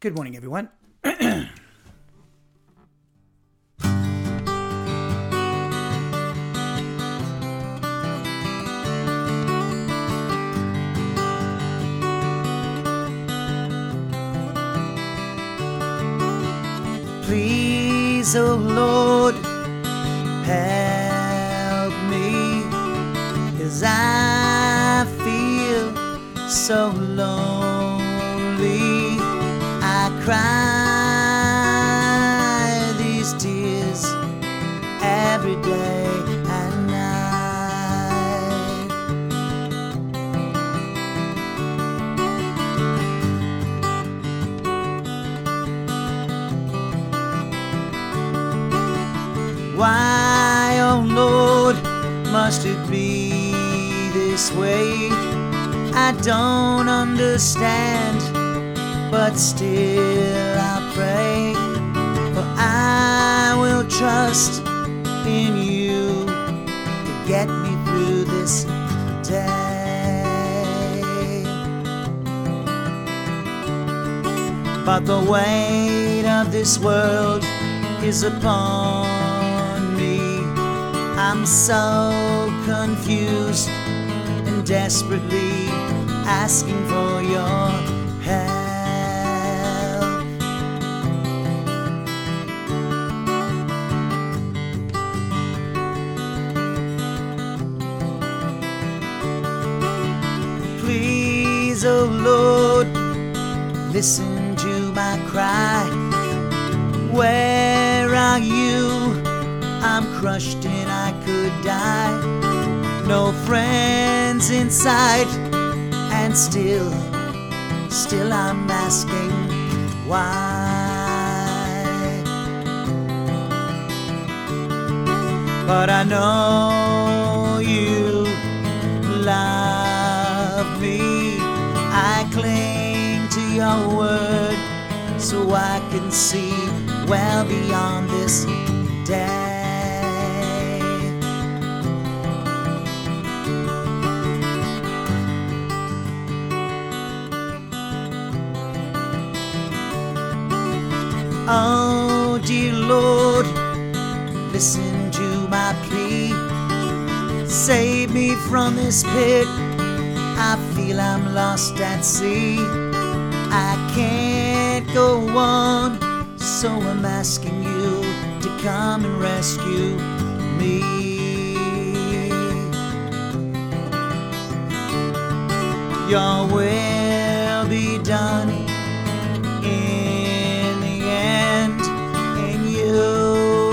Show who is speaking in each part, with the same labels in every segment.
Speaker 1: Good morning, everyone. Please, oh Lord, help me, as I feel so lonely. I don't understand, but still I pray. For I will trust in you to get me through this day. But the weight of this world is upon me. I'm so confused and desperately asking for your help. Please, oh Lord, listen to my cry. Where are you? I'm crushed and I could die. No friends inside, and still, still I'm asking why. But I know you love me. I cling to your word so I can see well beyond this day. Oh, dear Lord, listen to my plea. Save me from this pit. I feel I'm lost at sea. I can't go on, so I'm asking you to come and rescue me. Your will be done in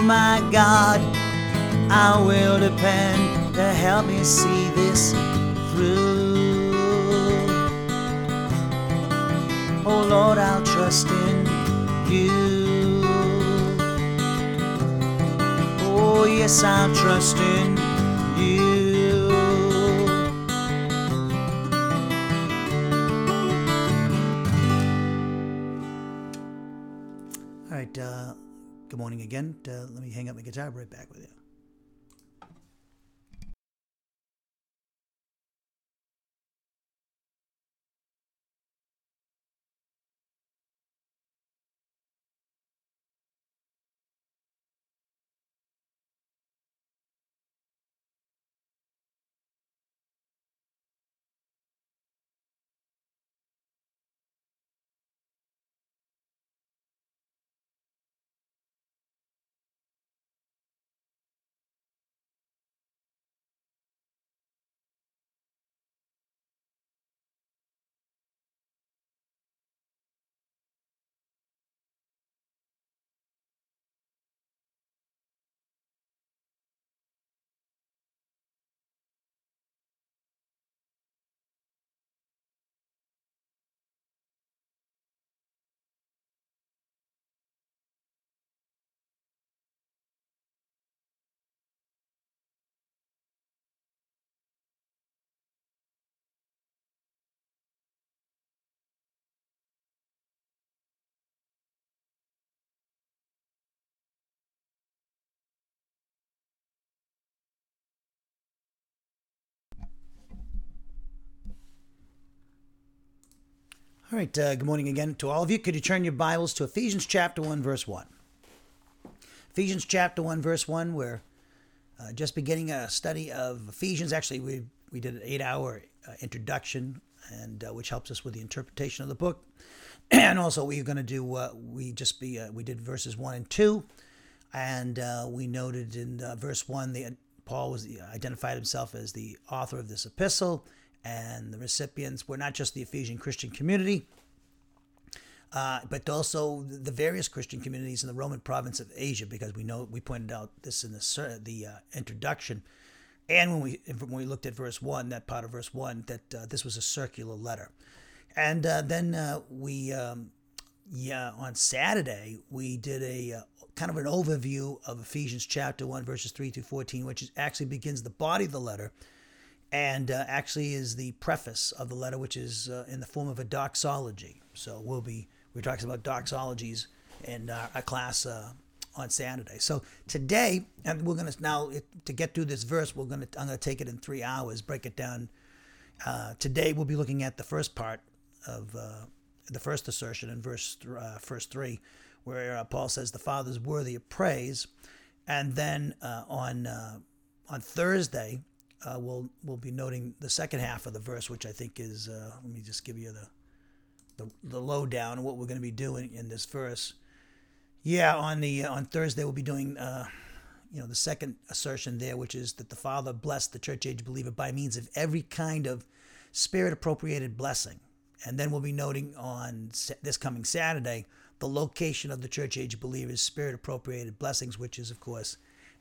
Speaker 1: my God, I will depend to help me see this through. Oh Lord, I'll trust in you. Oh, yes, I'll trust in you. Good morning again. Uh, let me hang up my guitar, right back with you. All right, uh, good morning again to all of you. Could you turn your Bibles to Ephesians chapter 1, verse 1? Ephesians chapter 1, verse 1, we're uh, just beginning a study of Ephesians. Actually, we, we did an eight hour uh, introduction, and uh, which helps us with the interpretation of the book. and also, we're going to do, we just be, uh, we did verses 1 and 2, and uh, we noted in verse 1 the Paul was identified himself as the author of this epistle and the recipients were not just the Ephesian Christian community, uh, but also the various Christian communities in the Roman province of Asia, because we know we pointed out this in the the uh, introduction, and when we when we looked at verse one, that part of verse one, that uh, this was a circular letter, and uh, then uh, we. Um, yeah, on Saturday we did a uh, kind of an overview of Ephesians chapter 1 verses 3 through 14 which is, actually begins the body of the letter and uh, actually is the preface of the letter, which is uh, in the form of a doxology. So we'll be we're talking about doxologies in our, our class uh, on Saturday. So today, and we're going to now to get through this verse, we're going to I'm going to take it in three hours, break it down. Uh, today we'll be looking at the first part of uh, the first assertion in verse uh, verse three, where Paul says the Father is worthy of praise, and then on on Thursday uh, we'll we'll be noting the second half of the verse, which I think is. Uh, let me just give you the the, the lowdown what we're going to be doing in this verse. Yeah, on the uh, on Thursday we'll be doing. Uh, you know the second assertion there, which is that the Father blessed the church age believer by means of every kind of spirit appropriated blessing. And then we'll be noting on this coming Saturday the location of the church age believers' spirit appropriated blessings, which is, of course,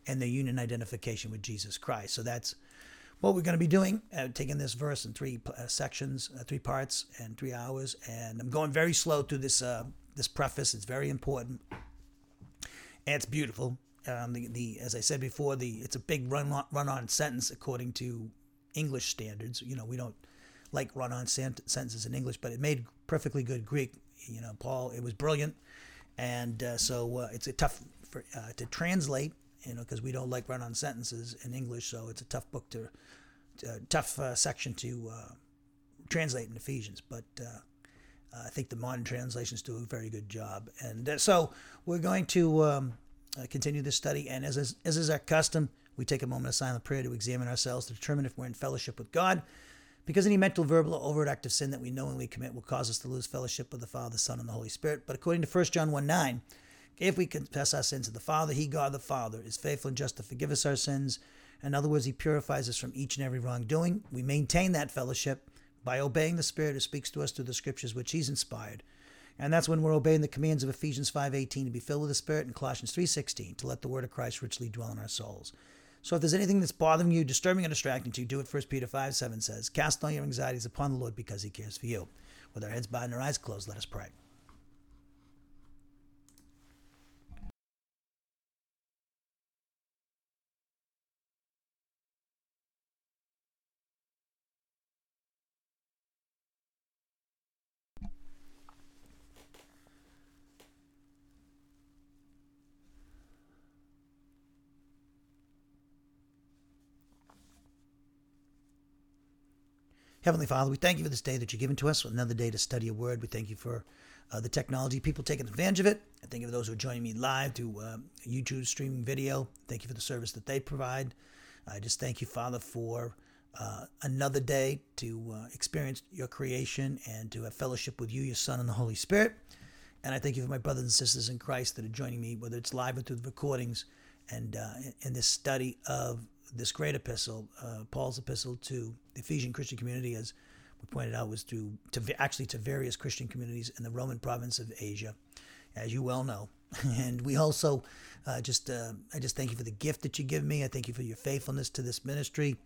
Speaker 1: and their union identification with Jesus Christ. So that's what we're going to be doing, uh, taking this verse in three uh, sections, uh, three parts, and three hours. And I'm going very slow through this uh, this preface. It's very important, and it's beautiful. Um, the, the as I said before, the it's a big run on, run on sentence according to English standards. You know, we don't like run on sent- sentences in English, but it made perfectly good Greek. You know, Paul, it was brilliant, and uh, so uh, it's a tough for, to translate you know, because we don't like run-on sentences in English, so it's a tough book to, to tough uh, section to uh, translate in Ephesians. But uh, I think the modern translations do a very good job, and uh, so we're going to um, uh, continue this study. And as is, as is our custom, we take a moment of silent prayer to examine ourselves to determine if we're in fellowship with God. Because any mental, verbal, or overt act of sin that we knowingly commit will cause us to lose fellowship with the Father, Son, and the Holy Spirit. But according to 1 John 1 9, if we confess our sins to the Father, He, God the Father, is faithful and just to forgive us our sins. In other words, He purifies us from each and every wrongdoing. We maintain that fellowship by obeying the Spirit who speaks to us through the Scriptures which He's inspired. And that's when we're obeying the commands of Ephesians 5.18 to be filled with the Spirit and Colossians 3.16 to let the word of Christ richly dwell in our souls. So if there's anything that's bothering you, disturbing, or distracting you, do it. 1 Peter 5 7 says, Cast all your anxieties upon the Lord because he cares for you. With our heads bowed and our eyes closed, let us pray. Heavenly Father, we thank you for this day that you've given to us, another day to study your word. We thank you for uh, the technology, people taking advantage of it. I thank you for those who are joining me live through uh, YouTube streaming video. Thank you for the service that they provide. I just thank you, Father, for uh, another day to uh, experience your creation and to have fellowship with you, your Son, and the Holy Spirit. And I thank you for my brothers and sisters in Christ that are joining me, whether it's live or through the recordings, and uh, in this study of this great epistle, uh, Paul's epistle to the Ephesian Christian community, as we pointed out, was to, to actually to various Christian communities in the Roman province of Asia, as you well know. And we also uh, just, uh, I just thank you for the gift that you give me. I thank you for your faithfulness to this ministry.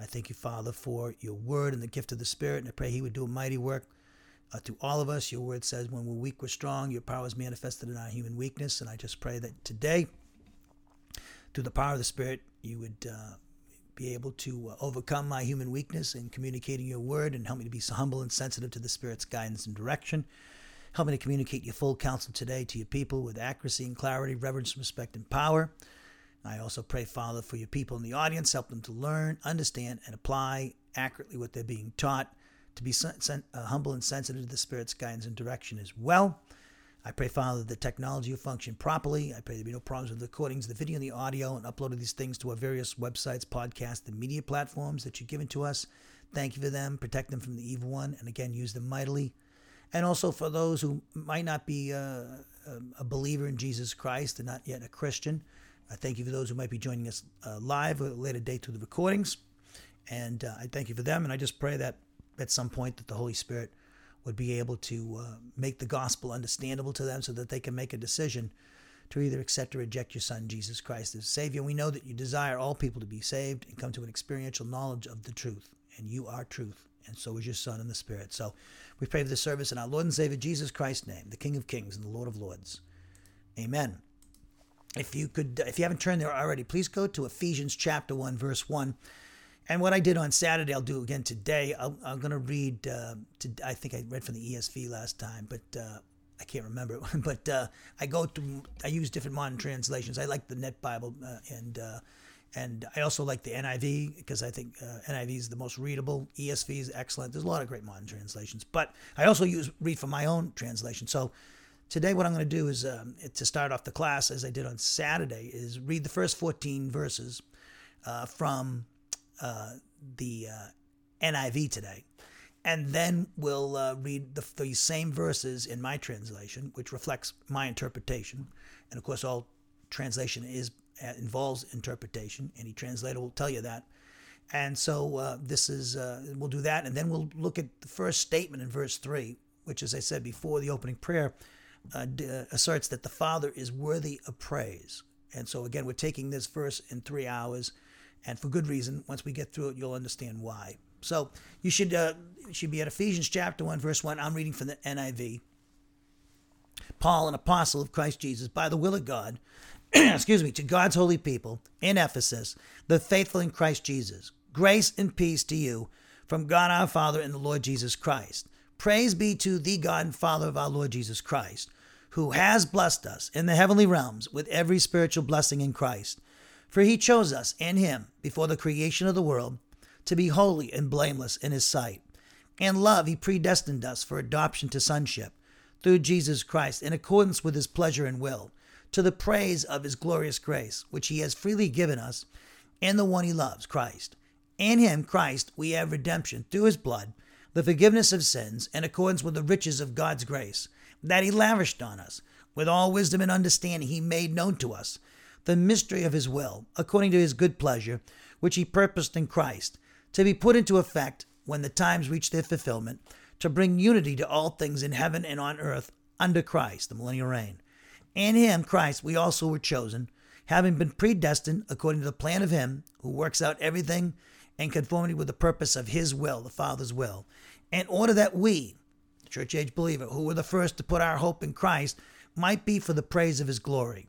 Speaker 1: I thank you, Father, for your word and the gift of the Spirit. And I pray He would do a mighty work uh, to all of us. Your word says, when we're weak, we're strong. Your power is manifested in our human weakness. And I just pray that today, through the power of the Spirit, you would uh, be able to uh, overcome my human weakness in communicating your word and help me to be so humble and sensitive to the Spirit's guidance and direction. Help me to communicate your full counsel today to your people with accuracy and clarity, reverence, respect, and power. I also pray, Father, for your people in the audience. Help them to learn, understand, and apply accurately what they're being taught. to be sen- sen- uh, humble and sensitive to the Spirit's guidance and direction as well. I pray, Father, that the technology will function properly. I pray there be no problems with the recordings, the video, and the audio, and uploading these things to our various websites, podcasts, and media platforms that you've given to us. Thank you for them. Protect them from the evil one. And again, use them mightily. And also for those who might not be uh, a believer in Jesus Christ and not yet a Christian, I thank you for those who might be joining us uh, live at a later date through the recordings. And uh, I thank you for them. And I just pray that at some point that the Holy Spirit would be able to uh, make the gospel understandable to them so that they can make a decision to either accept or reject your son jesus christ as savior. We know that you desire all people to be saved and come to an experiential knowledge of the truth and you are truth and so is your son in the spirit. So we pray for this service in our lord and savior jesus christ's name the king of kings and the lord of lords. Amen. If you could if you haven't turned there already please go to ephesians chapter 1 verse 1 and what I did on Saturday, I'll do again today. i am going to read. Uh, to, I think I read from the ESV last time, but uh, I can't remember. but uh, I go to. I use different modern translations. I like the Net Bible, uh, and uh, and I also like the NIV because I think uh, NIV is the most readable. ESV is excellent. There's a lot of great modern translations, but I also use read from my own translation. So today, what I'm going to do is um, to start off the class, as I did on Saturday, is read the first 14 verses from uh, the uh, NIV today. And then we'll uh, read the, the same verses in my translation, which reflects my interpretation. And of course, all translation is uh, involves interpretation. Any translator will tell you that. And so uh, this is we'll do that, and then we'll look at the first statement in verse three, which, as I said before, the opening prayer asserts that the Father is worthy of praise. And so again, we're taking this verse in three hours and for good reason. Once we get through it, you'll understand why. So you should uh, should be at Ephesians chapter one, verse one. I'm reading from the NIV. Paul, an apostle of Christ Jesus, by the will of God, excuse me, to God's holy people in Ephesus, the faithful in Christ Jesus. Grace and peace to you from God our Father and the Lord Jesus Christ. Praise be to the God and Father of our Lord Jesus Christ, who has blessed us in the heavenly realms with every spiritual blessing in Christ for he chose us in him before the creation of the world to be holy and blameless in his sight. In love, he predestined us for adoption to sonship through Jesus Christ in accordance with his pleasure and will, to the praise of his glorious grace, which he has freely given us in the one he loves, Christ. In him, Christ, we have redemption through his blood, the forgiveness of sins, in accordance with the riches of God's grace, that he lavished on us. With all wisdom and understanding, he made known to us the mystery of his will, according to his good pleasure, which he purposed in Christ, to be put into effect when the times reach their fulfillment, to bring unity to all things in heaven and on earth under Christ, the millennial reign. In him, Christ, we also were chosen, having been predestined according to the plan of him who works out everything in conformity with the purpose of his will, the Father's will, in order that we, the church age believer, who were the first to put our hope in Christ, might be for the praise of his glory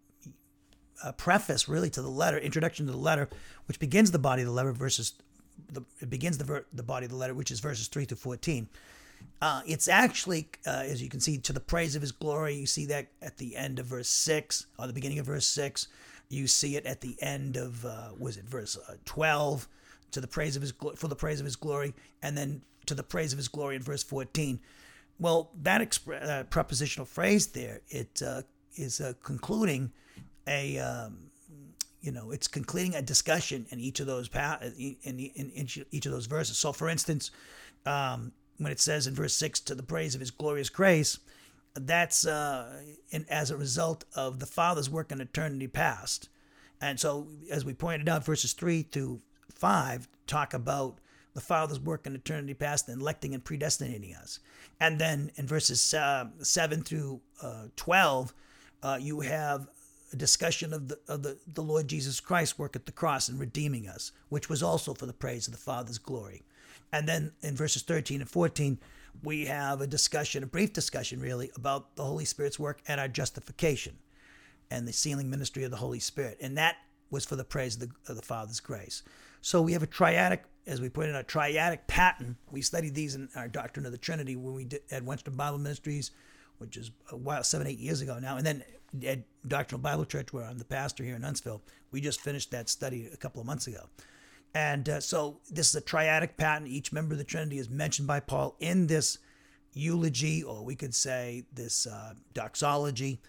Speaker 1: uh, preface really to the letter, introduction to the letter, which begins the body of the letter verses. The, it begins the ver- the body of the letter, which is verses three to fourteen. Uh, it's actually, uh, as you can see, to the praise of His glory. You see that at the end of verse six, or the beginning of verse six. You see it at the end of uh, was it verse uh, twelve, to the praise of His for the praise of His glory, and then to the praise of His glory in verse fourteen. Well, that exp- uh, prepositional phrase there, it uh, is concluding a um, you know it's concluding a discussion in each of those pa- in, in, in each of those verses. So, for instance, um, when it says in verse six, "To the praise of His glorious grace," that's uh, in, as a result of the Father's work in eternity past. And so, as we pointed out, verses three to five talk about the Father's work in eternity past, and electing and predestinating us. And then in verses uh, seven through uh, twelve, uh, you have a discussion of the of the, the Lord Jesus Christ's work at the cross and redeeming us, which was also for the praise of the Father's glory. And then in verses 13 and 14,
Speaker 2: we have a discussion, a brief discussion really, about the Holy Spirit's work and our justification and the sealing ministry of the Holy Spirit. And that was for the praise of the, of the Father's grace. So we have a triadic, as we put in a triadic pattern. We studied these in our Doctrine of the Trinity when we did at Wenstrom Bible Ministries, which is uh, a while, seven, eight years ago now. And then at Doctrinal Bible Church, where I'm the pastor here in Huntsville, we just finished that study a couple of months ago. And uh, so this is a triadic pattern. Each member of the Trinity is mentioned by Paul in this eulogy, or we could say this uh, doxology.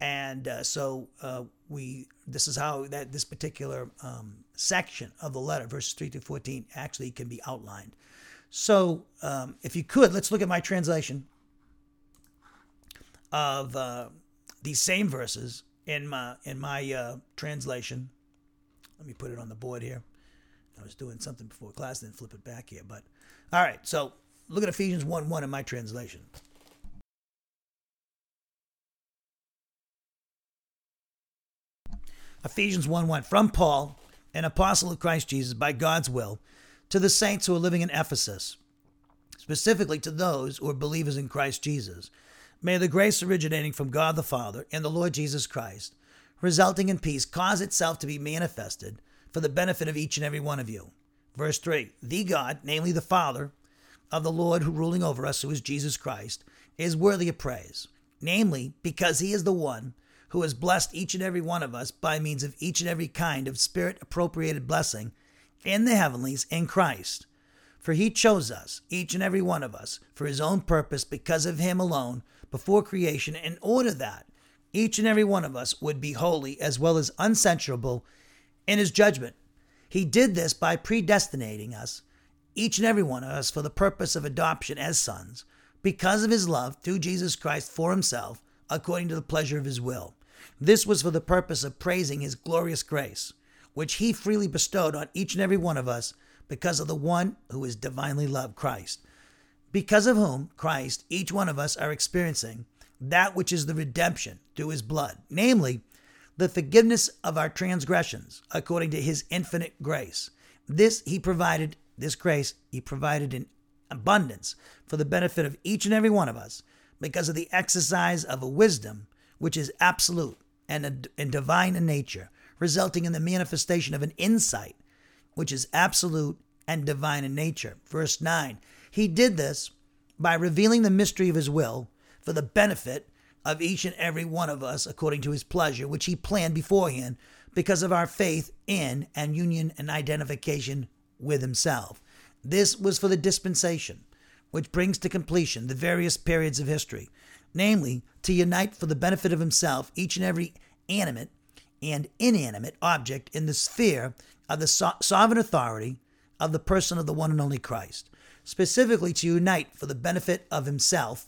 Speaker 2: And uh, so uh, we this is how that this particular um, section of the letter, verses three to fourteen, actually can be outlined. So um, if you could, let's look at my translation of uh, these same verses in my in my uh, translation. Let me put it on the board here. I was doing something before class, then flip it back here. But all right, so look at Ephesians 1 1 in my translation. Ephesians 1 1 from Paul, an apostle of Christ Jesus by God's will, to the saints who are living in Ephesus, specifically to those who are believers in Christ Jesus. May the grace originating from God the Father and the Lord Jesus Christ, resulting in peace, cause itself to be manifested for the benefit of each and every one of you. Verse 3 The God, namely the Father of the Lord who ruling over us, who is Jesus Christ, is worthy of praise, namely because he is the one who has blessed each and every one of us by means of each and every kind of spirit appropriated blessing in the heavenlies in Christ. For he chose us, each and every one of us, for his own purpose because of him alone before creation, in order that each and every one of us would be holy as well as uncensurable in his judgment. He did this by predestinating us, each and every one of us, for the purpose of adoption as sons, because of his love through Jesus Christ for himself, according to the pleasure of his will. This was for the purpose of praising his glorious grace, which he freely bestowed on each and every one of us because of the one who is divinely loved, Christ. Because of whom, Christ, each one of us are experiencing that which is the redemption through his blood, namely, the forgiveness of our transgressions according to his infinite grace. This he provided, this grace he provided in abundance for the benefit of each and every one of us because of the exercise of a wisdom which is absolute and, and divine in nature, resulting in the manifestation of an insight which is absolute and divine in nature. Verse 9 He did this by revealing the mystery of his will for the benefit of each and every one of us according to his pleasure, which he planned beforehand because of our faith in and union and identification with himself. This was for the dispensation, which brings to completion the various periods of history, namely, to unite for the benefit of himself each and every animate and inanimate object in the sphere of the so- sovereign authority of the person of the one and only Christ, specifically to unite for the benefit of himself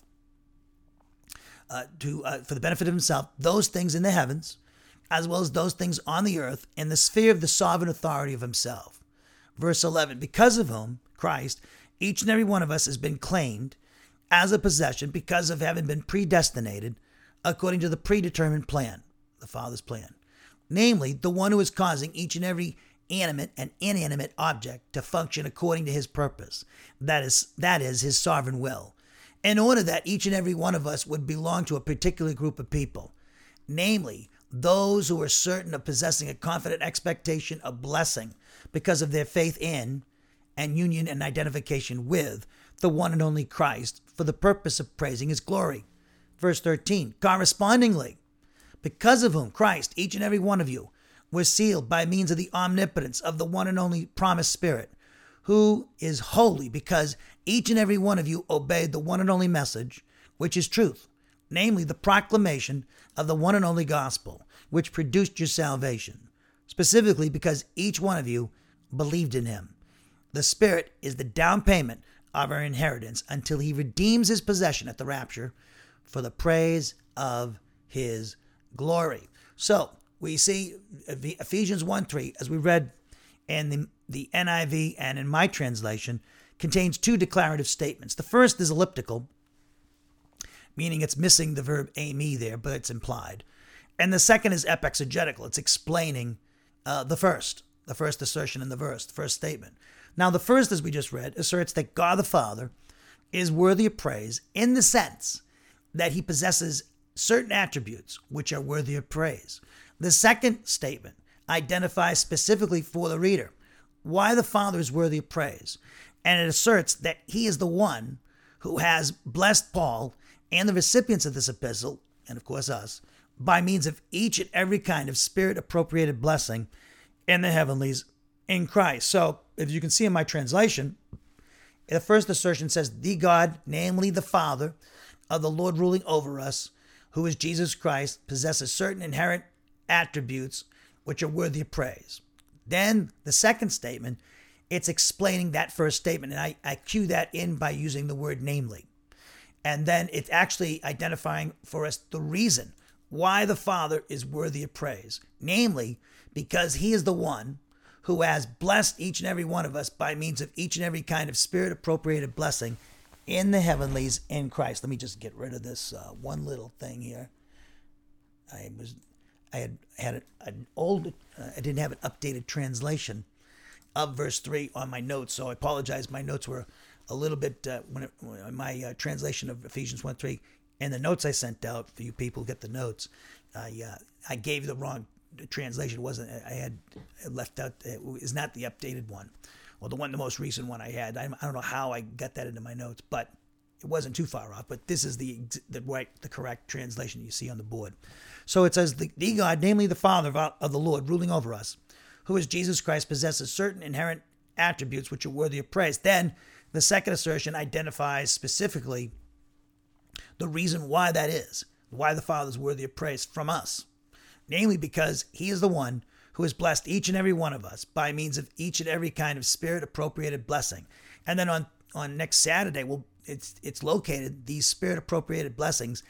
Speaker 2: uh, to uh, for the benefit of himself those things in the heavens as well as those things on the earth in the sphere of the sovereign authority of himself. Verse 11 Because of whom, Christ, each and every one of us has been claimed as a possession because of having been predestinated according to the predetermined plan, the Father's plan. Namely, the one who is causing each and every animate and inanimate object to function according to his purpose. That is, that is his sovereign will in order that each and every one of us would belong to a particular group of people, namely, those who are certain of possessing a confident expectation of blessing because of their faith in and union and identification with the one and only Christ for the purpose of praising his glory. Verse 13, correspondingly, because of whom Christ, each and every one of you, was sealed by means of the omnipotence of the one and only promised Spirit who is holy because each and every one of you obeyed the one and only message, which is truth, namely the proclamation of the one and only gospel, which produced your salvation, specifically because each one of you believed in him. The Spirit is the down payment of our inheritance until he redeems his possession at the rapture for the praise of his glory. So we see Ephesians 1 3, as we read in the, the NIV and in my translation contains two declarative statements. The first is elliptical, meaning it's missing the verb eimi there, but it's implied. And the second is epexegetical, it's explaining uh, the first, the first assertion in the verse, the first statement. Now, the first, as we just read, asserts that God the Father is worthy of praise in the sense that he possesses certain attributes which are worthy of praise. The second statement identifies specifically for the reader why the Father is worthy of praise, and it asserts that he is the one who has blessed Paul and the recipients of this epistle, and of course us, by means of each and every kind of spirit appropriated blessing in the heavenlies in Christ. So, if you can see in my translation, the first assertion says, The God, namely the Father of the Lord ruling over us, who is Jesus Christ, possesses certain inherent attributes which are worthy of praise. Then the second statement, it's explaining that first statement, and I, I cue that in by using the word namely. And then it's actually identifying for us the reason why the Father is worthy of praise, namely, because He is the one who has blessed each and every one of us by means of each and every kind of spirit appropriated blessing in the heavenlies in Christ. Let me just get rid of this uh, one little thing here. I was, I had had an old, uh, I didn't have an updated translation of verse three on my notes, so I apologize. My notes were a little bit uh, when, it, when my uh, translation of Ephesians one three and the notes I sent out for you people get the notes. I uh, I gave the wrong translation. It wasn't I had left out? It is not the updated one, or the one the most recent one I had. I, I don't know how I got that into my notes, but it wasn't too far off. But this is the the right the correct translation you see on the board. So it says the, the God, namely the Father of, of the Lord, ruling over us, who is Jesus Christ, possesses certain inherent attributes which are worthy of praise. Then the second assertion identifies specifically the reason why that is, why the Father is worthy of praise from us. Namely, because He is the one who has blessed each and every one of us by means of each and every kind of spirit appropriated blessing. And then on, on next Saturday, well, it's, it's located, these spirit appropriated blessings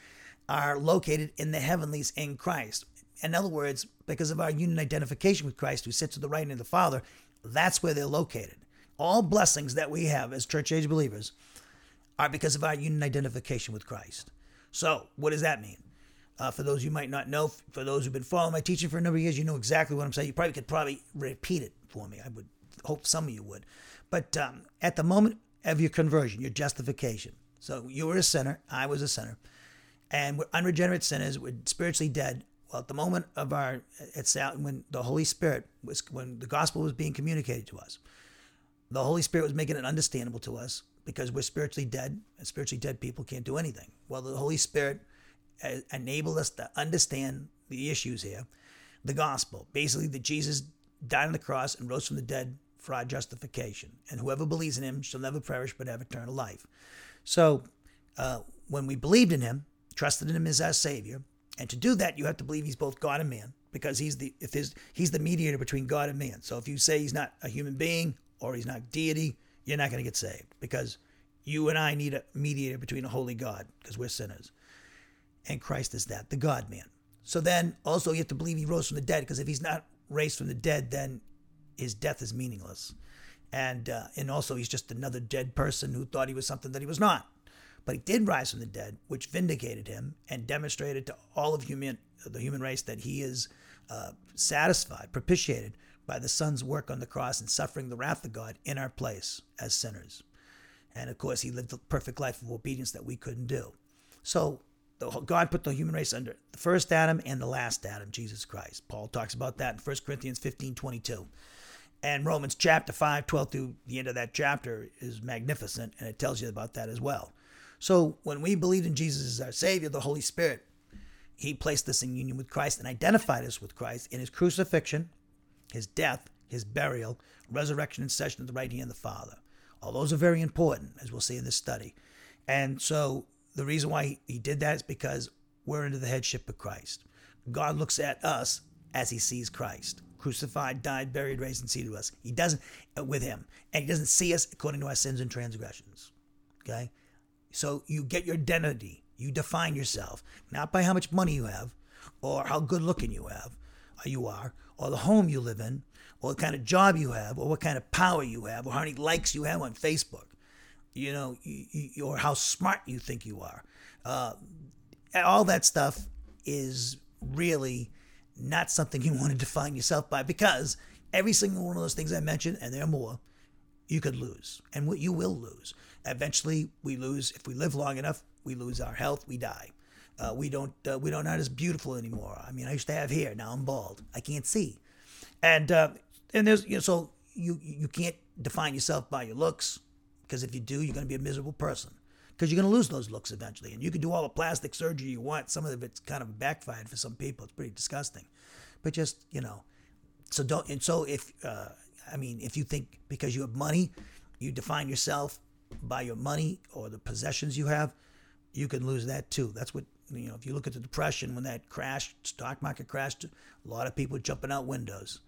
Speaker 2: are located in the heavenlies in Christ. In other words, because of our union identification with Christ, who sits at the right hand of the Father, that's where they're located. All blessings that we have as church age believers are because of our union identification with Christ. So, what does that mean? Uh, for those you might not know, for those who've been following my teaching for a number of years, you know exactly what I'm saying. You probably could probably repeat it for me. I would hope some of you would. But um, at the moment of your conversion, your justification, so you were a sinner, I was a sinner, and we're unregenerate sinners, we're spiritually dead. Well, at the moment of our, it's out when the Holy Spirit was, when the gospel was being communicated to us, the Holy Spirit was making it understandable to us because we're spiritually dead, and spiritually dead people can't do anything. Well, the Holy Spirit uh, enabled us to understand the issues here, the gospel, basically that Jesus died on the cross and rose from the dead for our justification, and whoever believes in Him shall never perish but have eternal life. So, uh, when we believed in Him, trusted in Him as our Savior, and to do that, you have to believe He's both God and man, because He's the if his, He's the mediator between God and man. So, if you say He's not a human being or He's not deity, you're not going to get saved because you and I need a mediator between a holy God because we're sinners. And Christ is that, the God man. So then also you have to believe he rose from the dead because if he's not raised from the dead, then his death is meaningless. And, uh, and also he's just another dead person who thought he was something that he was not. But he did rise from the dead, which vindicated him and demonstrated to all of human, the human race that he is uh, satisfied, propitiated by the Son's work on the cross and suffering the wrath of God in our place as sinners. And of course, he lived the perfect life of obedience that we couldn't do. So God put the human race under the first Adam and the last Adam, Jesus Christ. Paul talks about that in 1 Corinthians 15 22. And Romans chapter 5, 12 through the end of that chapter is magnificent, and it tells you about that as well. So when we believed in Jesus as our Savior, the Holy Spirit, He placed us in union with Christ and identified us with Christ in His crucifixion, his death, his burial, resurrection, and session at the right hand of the Father. All those are very important, as we'll see in this study. And so the reason why he did that is because we're under the headship of Christ. God looks at us as he sees Christ crucified, died, buried, raised, and seated with us. He doesn't uh, with him, and he doesn't see us according to our sins and transgressions. Okay, so you get your identity, you define yourself not by how much money you have, or how good looking you have, or you are, or the home you live in, or what kind of job you have, or what kind of power you have, or how many likes you have on Facebook, you know, or how smart you think you are. Uh, all that stuff is really not something you want to define yourself by because every single one of those things I mentioned, and there are more, you could lose, and what you will lose. Eventually, we lose if we live long enough. We lose our health. We die. Uh, we don't. Uh, we don't not as beautiful anymore. I mean, I used to have hair. Now I'm bald. I can't see, and uh, and there's you know so you you can't define yourself by your looks because if you do, you're going to be a miserable person because you're going to lose those looks eventually. And you can do all the plastic surgery you want. Some of it's kind of backfired for some people. It's pretty disgusting, but just you know, so don't. And so if uh, I mean, if you think because you have money, you define yourself by your money or the possessions you have, you can lose that too. That's what you know. If you look at the depression when that crashed, stock market crashed, a lot of people jumping out windows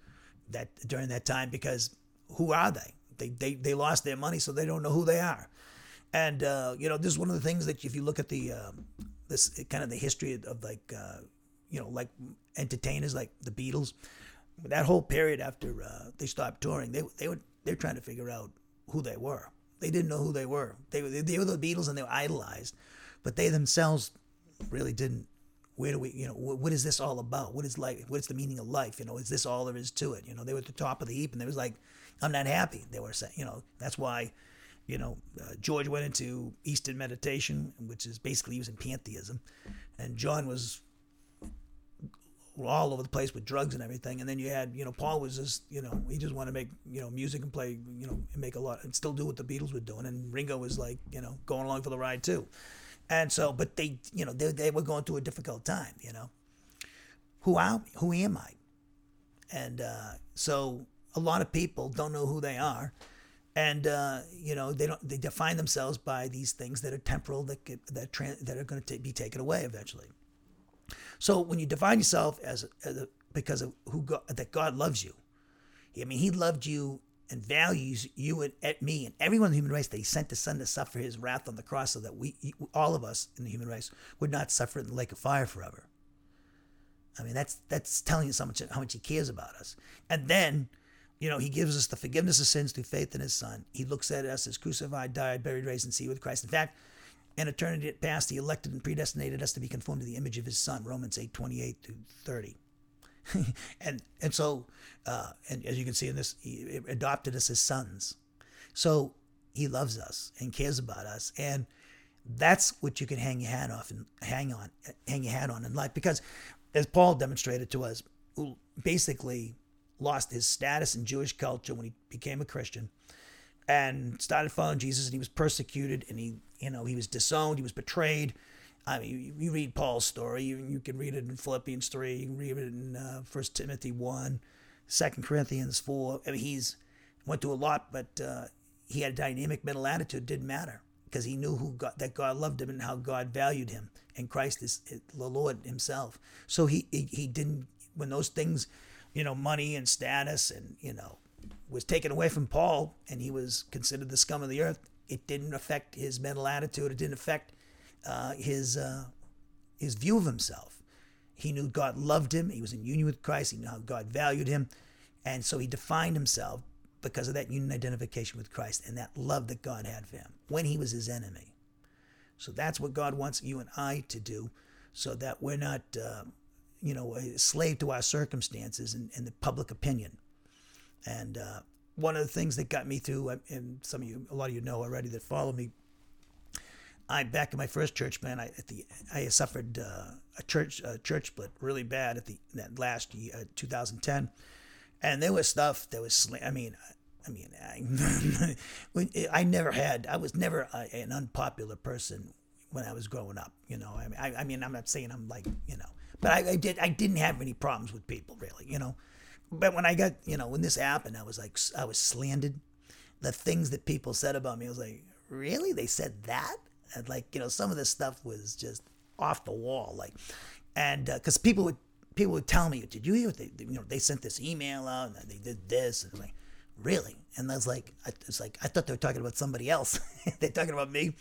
Speaker 2: that during that time because who are they? They they they lost their money, so they don't know who they are. And uh, you know, this is one of the things that if you look at the um, this kind of the history of, like uh, you know like entertainers like the Beatles, that whole period after uh, they stopped touring, they they were they're trying to figure out who they were. They didn't know who they were. They were they were the Beatles and they were idolized, but they themselves really didn't. Where do we, you know, what is this all about? What is life? What is the meaning of life? You know, is this all there is to it? You know, they were at the top of the heap, and they was like, I'm not happy. They were saying, you know, that's why, you know, uh, George went into Eastern meditation, which is basically using pantheism, and John was all over the place with drugs and everything. And then you had, you know, Paul was just, you know, he just wanted to make, you know, music and play, you know, and make a lot and still do what the Beatles were doing. And Ringo was like, you know, going along for the ride too. And so, but they, you know, they, they were going through a difficult time, you know. Who am, who am I? And uh, so a lot of people don't know who they are. And uh, you know they don't. They define themselves by these things that are temporal, that that that are going to be taken away eventually. So when you define yourself as, as a, because of who God, that God loves you, I mean He loved you and values you and at me and everyone in the human race that He sent the Son to suffer His wrath on the cross, so that we, all of us in the human race, would not suffer in the lake of fire forever. I mean that's that's telling you so much how much He cares about us. And then, you know, He gives us the forgiveness of sins through faith in His Son. He looks at us as crucified, died, buried, raised, and seated with Christ. In fact in eternity past, he elected and predestinated us to be conformed to the image of his son, Romans 8, 28 to 30. and and so, uh, and as you can see in this, he adopted us as sons. So he loves us and cares about us. And that's what you can hang your hat off and hang on, hang your hat on in life. Because as Paul demonstrated to us, basically lost his status in Jewish culture when he became a Christian and started following Jesus and he was persecuted and he you know, he was disowned, he was betrayed. I mean, you, you read Paul's story. You, you, can read it in Philippians 3. You can read it in uh, 1 Timothy 1, 2 Corinthians 4. I mean, he's went through a lot, but uh, he had a dynamic mental attitude. Didn't matter because he knew who God, that God loved him and how God valued him. And Christ is the Lord himself. So he, he, he didn't, when those things, you know, money and status and, you know, was taken away from Paul and he was considered the scum of the earth, it didn't affect his mental attitude. It didn't affect uh, his uh, his view of himself. He knew God loved him. He was in union with Christ. He knew how God valued him, and so he defined himself because of that union identification with Christ and that love that God had for him when he was his enemy. So that's what God wants you and I to do, so that we're not, uh, you know, a slave to our circumstances and, and the public opinion. And uh, one of the things that got me through, and some of you, a lot of you know already that follow me. I back in my first church, man. I at the I suffered uh, a church a church split really bad at the that last year, uh, 2010, and there was stuff that was. I mean, I mean, I, I never had. I was never a, an unpopular person when I was growing up. You know, I mean, I, I mean, I'm not saying I'm like you know, but I, I did. I didn't have any problems with people really. You know, but when I got, you know, when this happened, I was like, I was slandered. The things that people said about me, I was like, really? They said that? And like, you know, some of this stuff was just off the wall. Like, and because uh, people would, people would tell me, did you hear what they, you know, they sent this email out and they did this. And like, really? And I was like, I was like, I thought they were talking about somebody else. They're talking about me.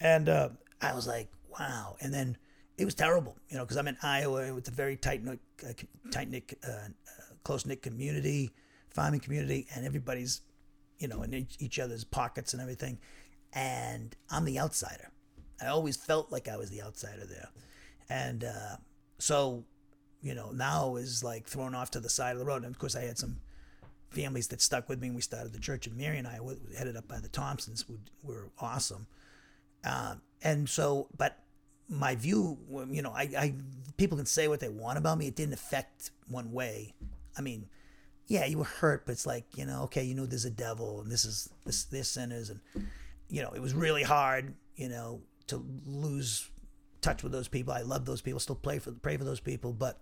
Speaker 2: And uh, I was like, wow. And then it was terrible, you know, because I'm in Iowa with a very tight knit, uh, tight knit uh, close knit community, farming community, and everybody's, you know, in each other's pockets and everything. And I'm the outsider. I always felt like I was the outsider there. And uh, so, you know, now is like thrown off to the side of the road. And of course, I had some families that stuck with me. And we started the church, and Mary and I headed up by the Thompsons, who were awesome. Um, and so, but my view, you know, I, I people can say what they want about me. It didn't affect one way. I mean, yeah, you were hurt, but it's like you know, okay, you know, there's a devil, and this is this this sinners, and you know, it was really hard, you know, to lose touch with those people. I love those people, still pray for pray for those people, but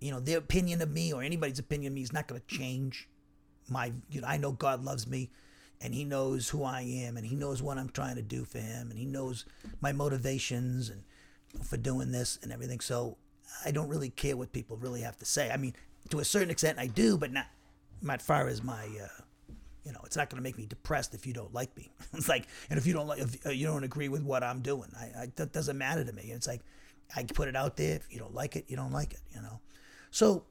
Speaker 2: you know, their opinion of me or anybody's opinion of me is not going to change my. You know, I know God loves me and he knows who I am and he knows what I'm trying to do for him and he knows my motivations and for doing this and everything. So I don't really care what people really have to say. I mean, to a certain extent I do, but not not far as my uh, you know, it's not going to make me depressed if you don't like me. it's like, and if you don't like, if uh, you don't agree with what I'm doing, I, I, that doesn't matter to me. It's like, I put it out there. If you don't like it, you don't like it, you know? So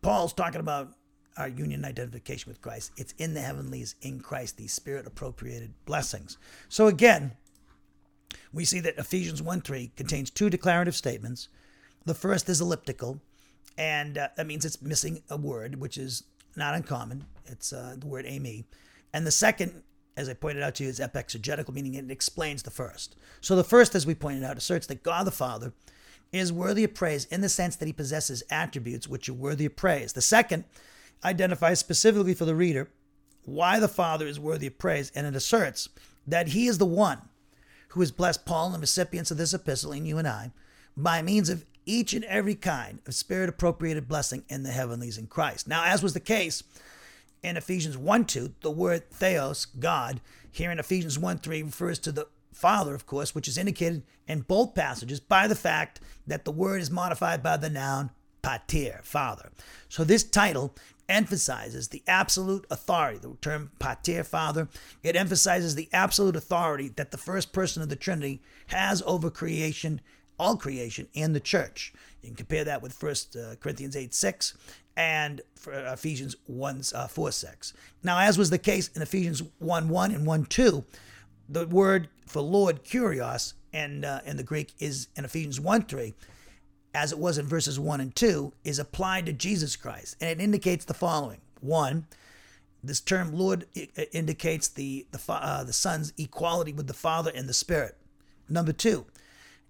Speaker 2: Paul's talking about our union identification with Christ. It's in the heavenlies in Christ, these spirit appropriated blessings. So again, we see that Ephesians 1 3 contains two declarative statements. The first is elliptical, and uh, that means it's missing a word, which is not uncommon. It's uh, the word eimi. And the second, as I pointed out to you, is epexegetical, meaning it explains the first. So the first, as we pointed out, asserts that God the Father is worthy of praise in the sense that he possesses attributes which are worthy of praise. The second identifies specifically for the reader why the Father is worthy of praise, and it asserts that he is the one who has blessed Paul and the recipients of this epistle, and you and I, by means of each and every kind of spirit appropriated blessing in the heavenlies in Christ. Now, as was the case in Ephesians 1 2, the word theos, God, here in Ephesians 1 3 refers to the Father, of course, which is indicated in both passages by the fact that the word is modified by the noun pater, Father. So this title emphasizes the absolute authority. The term pater, Father, it emphasizes the absolute authority that the first person of the Trinity has over creation, all creation, and the church. You can compare that with 1 uh, Corinthians 8 6 and uh, Ephesians 1 uh, 4 6. Now, as was the case in Ephesians 1 1 and 1 2, the word for Lord, kurios, and uh, in the Greek is in Ephesians 1 3 as it was in verses 1 and 2, is applied to Jesus Christ. And it indicates the following one, this term Lord indicates the, the, uh, the Son's equality with the Father and the Spirit. Number two,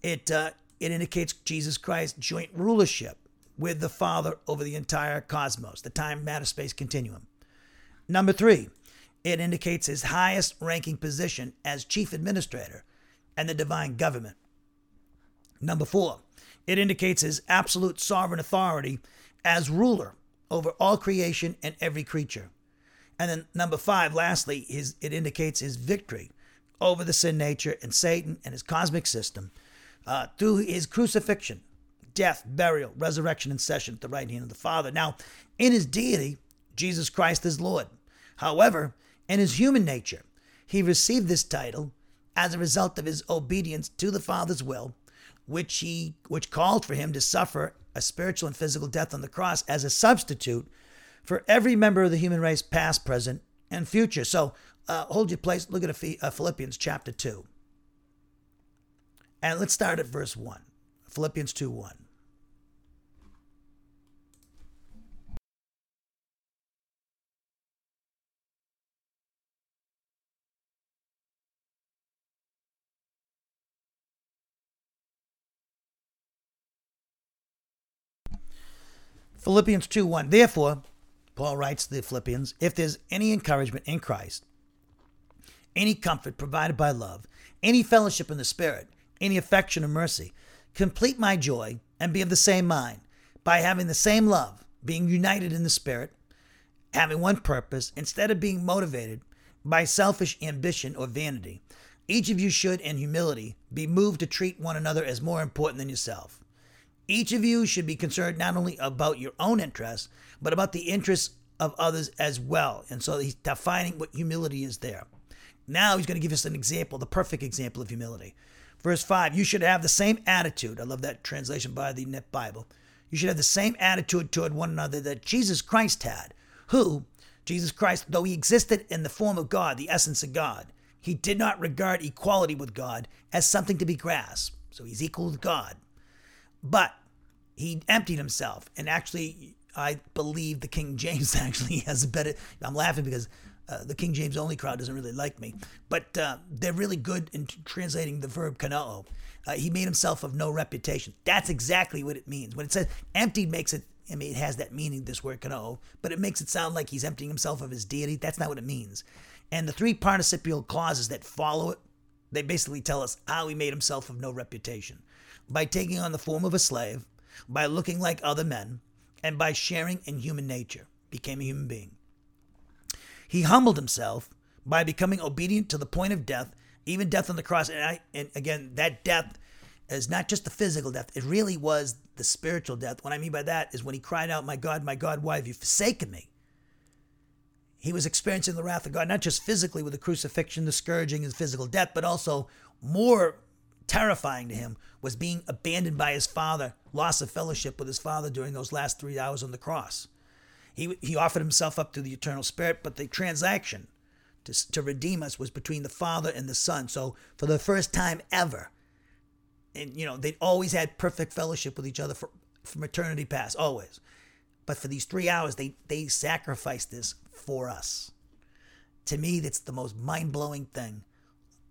Speaker 2: it, uh, it indicates Jesus Christ's joint rulership with the Father over the entire cosmos, the time matter space continuum. Number three, it indicates his highest ranking position as chief administrator and the divine government. Number four, it indicates his absolute sovereign authority as ruler over all creation and every creature. And then number five, lastly, his, it indicates his victory over the sin nature and Satan and his cosmic system uh, through his crucifixion, death, burial, resurrection, and session at the right hand of the Father. Now, in his deity, Jesus Christ is Lord. However, in his human nature, he received this title as a result of his obedience to the Father's will which he which called for him to suffer a spiritual and physical death on the cross as a substitute for every member of the human race past present and future. So uh, hold your place. Look at uh, philippians chapter 2 and let's start at verse 1 philippians 2 1 Philippians 2 1. Therefore, Paul writes to the Philippians, if there's any encouragement in Christ, any comfort provided by love, any fellowship in the Spirit, any affection and mercy, complete my joy and be of the same mind, by having the same love, being united in the Spirit, having one purpose, instead of being motivated by selfish ambition or vanity. Each of you should, in humility, be moved to treat one another as more important than yourself. Each of you should be concerned not only about your own interests, but about the interests of others as well. And so he's defining what humility is there. Now he's going to give us an example, the perfect example of humility. Verse 5 You should have the same attitude. I love that translation by the Net Bible. You should have the same attitude toward one another that Jesus Christ had, who, Jesus Christ, though he existed in the form of God, the essence of God, he did not regard equality with God as something to be grasped. So he's equal with God. But he emptied himself and actually I believe the King James actually has a better. I'm laughing because uh, the King James only crowd doesn't really like me, but uh, they're really good in translating the verb kanao. Uh, he made himself of no reputation. That's exactly what it means. When it says emptied, makes it. I mean, it has that meaning. This word kanao, but it makes it sound like he's emptying himself of his deity. That's not what it means. And the three participial clauses that follow it, they basically tell us how he made himself of no reputation by taking on the form of a slave, by looking like other men, and by sharing in human nature, became a human being. He humbled himself by becoming obedient to the point of death, even death on the cross. And, I, and again, that death is not just the physical death, it really was the spiritual death. What I mean by that is when he cried out, My God, my God, why have you forsaken me? He was experiencing the wrath of God, not just physically with the crucifixion, the scourging, and physical death, but also more terrifying to him was being abandoned by his father, loss of fellowship with his father during those last three hours on the cross. He, he offered himself up to the eternal spirit, but the transaction to, to redeem us was between the Father and the Son. So for the first time ever, and you know, they'd always had perfect fellowship with each other for, from eternity past, always. But for these three hours, they, they sacrificed this for us. To me, that's the most mind blowing thing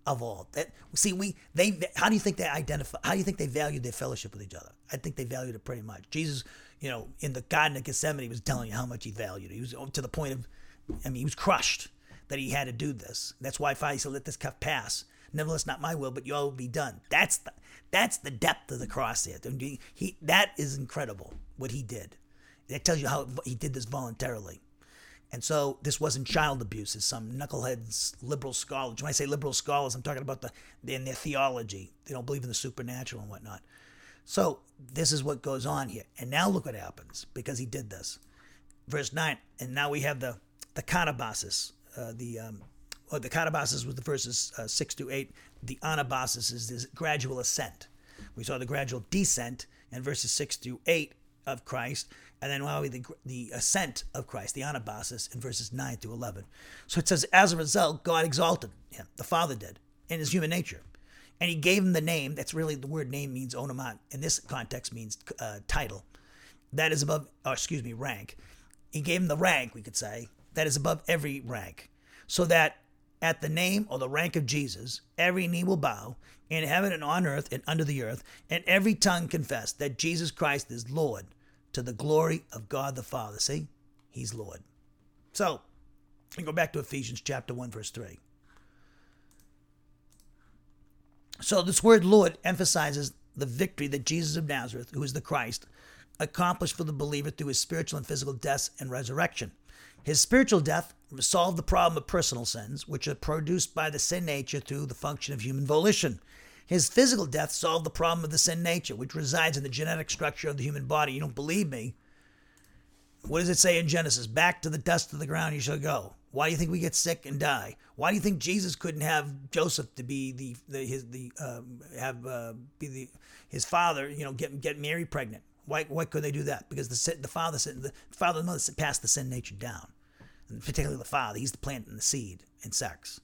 Speaker 2: of all. That see, we they how do you think they identify? How do you think they valued their fellowship with each other? I think they valued it pretty much. Jesus you know, in the Garden of Gethsemane, he was telling you how much he valued it. He was oh, to the point of, I mean, he was crushed that he had to do this. That's why Father said, "Let this cup pass. Nevertheless, not my will, but your will be done." That's the that's the depth of the cross here. He, he that is incredible what he did. That tells you how he did this voluntarily. And so this wasn't child abuse, as some knuckleheads, liberal scholars. When I say liberal scholars, I'm talking about the in their theology. They don't believe in the supernatural and whatnot. So this is what goes on here. And now look what happens because he did this. Verse 9, and now we have the, the katabasis. Uh, the um, well, the katabasis was the verses uh, 6 to 8. The anabasis is this gradual ascent. We saw the gradual descent in verses 6 to 8 of Christ, and then we the, the ascent of Christ, the anabasis, in verses 9 to 11. So it says, as a result, God exalted him, the Father did, in his human nature and he gave him the name. That's really the word name means onomat. In this context, means uh, title. That is above, or excuse me, rank. He gave him the rank, we could say, that is above every rank, so that at the name or the rank of Jesus, every knee will bow in heaven and on earth and under the earth, and every tongue confess that Jesus Christ is Lord to the glory of God the Father. See, He's Lord. So, we go back to Ephesians chapter 1, verse 3. So this word Lord emphasizes the victory that Jesus of Nazareth, who is the Christ, accomplished for the believer through his spiritual and physical death and resurrection. His spiritual death solved the problem of personal sins, which are produced by the sin nature through the function of human volition. His physical death solved the problem of the sin nature, which resides in the genetic structure of the human body. You don't believe me? What does it say in Genesis? Back to the dust of the ground you shall go. Why do you think we get sick and die? Why do you think Jesus couldn't have Joseph to be the, the his the um, have uh, be the his father? You know, get get Mary pregnant. Why why could they do that? Because the the father the father and mother passed the sin nature down, and particularly the father. He's the plant and the seed in sex,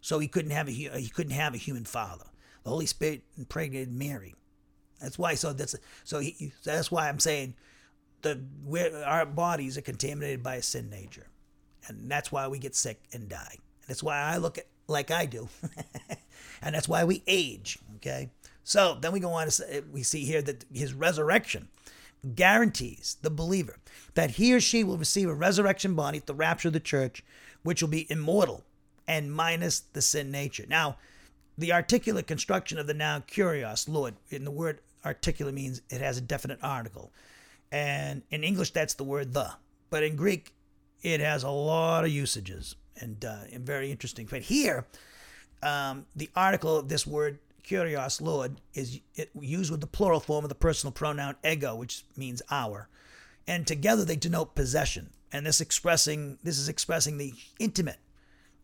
Speaker 2: so he couldn't have a he couldn't have a human father. The Holy Spirit impregnated Mary. That's why. So that's so he. That's why I'm saying the our bodies are contaminated by a sin nature. And that's why we get sick and die. And that's why I look at like I do. and that's why we age. Okay. So then we go on to say, we see here that his resurrection guarantees the believer that he or she will receive a resurrection body at the rapture of the church, which will be immortal and minus the sin nature. Now, the articulate construction of the noun kurios, Lord, in the word articulate means it has a definite article. And in English, that's the word the. But in Greek, it has a lot of usages and, uh, and very interesting. But here, um, the article of this word kurios, lord is used with the plural form of the personal pronoun ego, which means our, and together they denote possession. And this expressing this is expressing the intimate